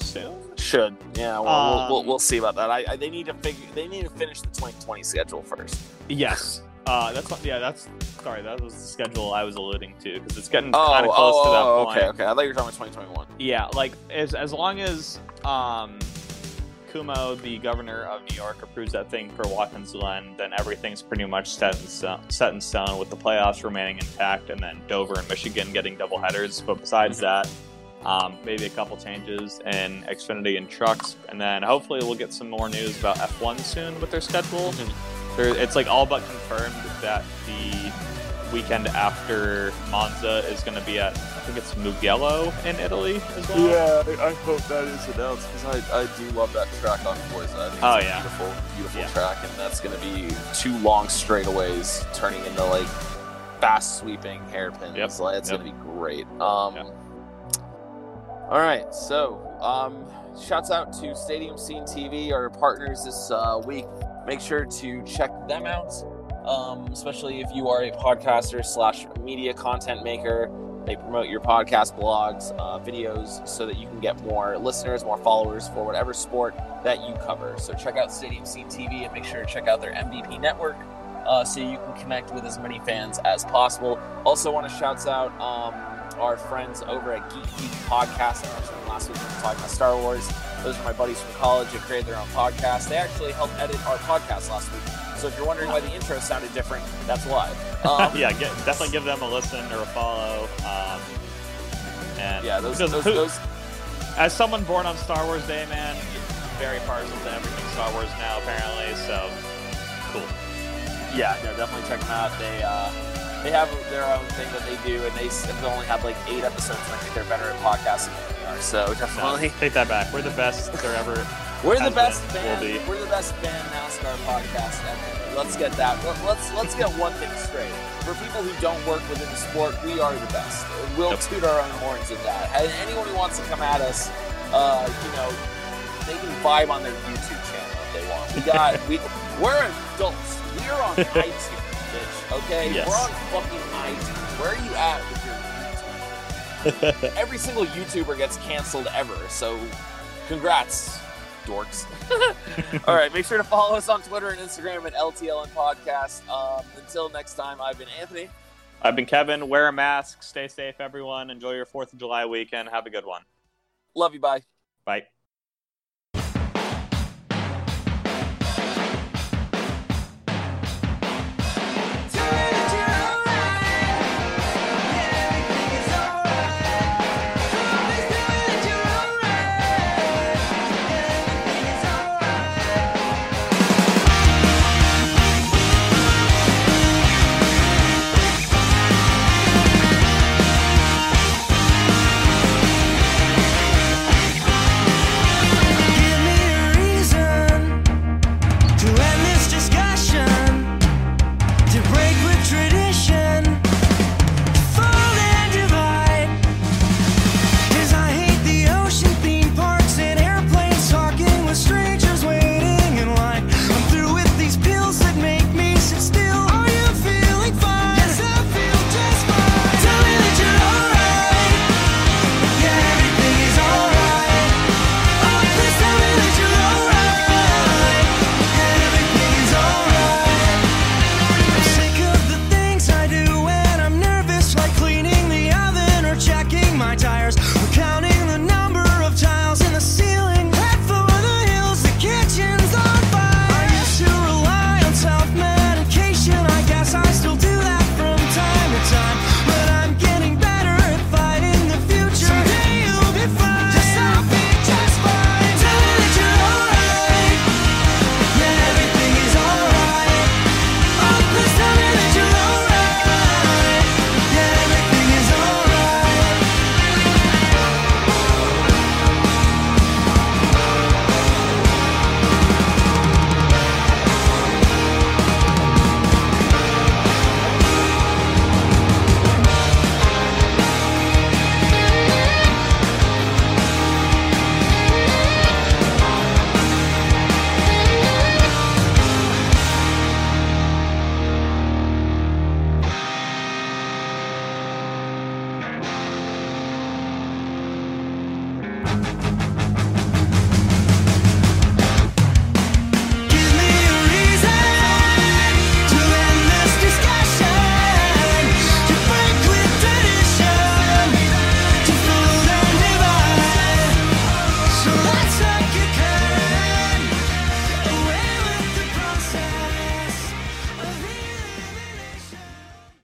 soon. Should yeah. Well, Um, we'll, we'll, we'll see about that. I, I they need to figure. They need to finish the 2020 schedule first. Yes. Uh, that's what, yeah. That's sorry. That was the schedule I was alluding to because it's getting Oh, kind of close oh, to that oh, point. okay, okay. I thought you were talking about 2021. Yeah, like as as long as um, Cuomo, the governor of New York, approves that thing for Watkins Glen, then everything's pretty much set in stone, set in stone with the playoffs remaining intact, and then Dover and Michigan getting double headers. But besides that, um, maybe a couple changes in Xfinity and trucks, and then hopefully we'll get some more news about F1 soon with their schedule. There, it's like all but confirmed that the weekend after Monza is going to be at I think it's Mugello in Italy as well. Yeah, I hope that is announced because I, I do love that track on Forza. I think Oh, it's a yeah. beautiful, beautiful Yeah. track, and that's going to be two long straightaways turning into like fast sweeping hairpins. Yep, Like, it's yep. going to be great. Um, Yep. All right, so um, shouts out to Stadium Scene TV, our partners this uh, week. Make sure to check them out, um, especially if you are a podcaster slash media content maker. They promote your podcast, blogs, uh, videos, so that you can get more listeners, more followers for whatever sport that you cover. So check out Stadium Scene TV and make sure to check out their MVP network uh, so you can connect with as many fans as possible. Also, want to shout out um, our friends over at Geek Geek Podcast. I mentioned last week we were talking about Star Wars. Those are my buddies from college who created their own podcast. They actually helped edit our podcast last week. So if you're wondering why the intro sounded different, that's why. Um, yeah, get, definitely give them a listen or a follow. Um, and yeah, those, those, who- those as someone born on Star Wars Day, man, very partial to everything Star Wars now, apparently. So cool. Yeah, no, definitely check them out. They uh, they have their own thing that they do, and they have only had like eight episodes, and I think they're better at podcasting than we are. So No, definitely, take that back. We're the best there ever. we're the best will be. We're the best band NASCAR podcast ever. Let's get that. let- Let's let's get one thing straight. For people who don't work within the sport, we are the best. We'll Yep. toot our own horns in that. And anyone who wants to come at us, uh, you know, they can vibe on their YouTube channel if they want. We got we we're adults. We're on iTunes. Okay, Yes. we're on fucking iTunes. Where are you at with your YouTube? Every single YouTuber gets canceled ever. So, congrats, dorks. All right, make sure to follow us on Twitter and Instagram at LTLN Podcast. Um, until next time, I've been Anthony. I've been Kevin. Wear a mask. Stay safe, everyone. Enjoy your Fourth of July weekend. Have a good one. Love you. Bye. Bye.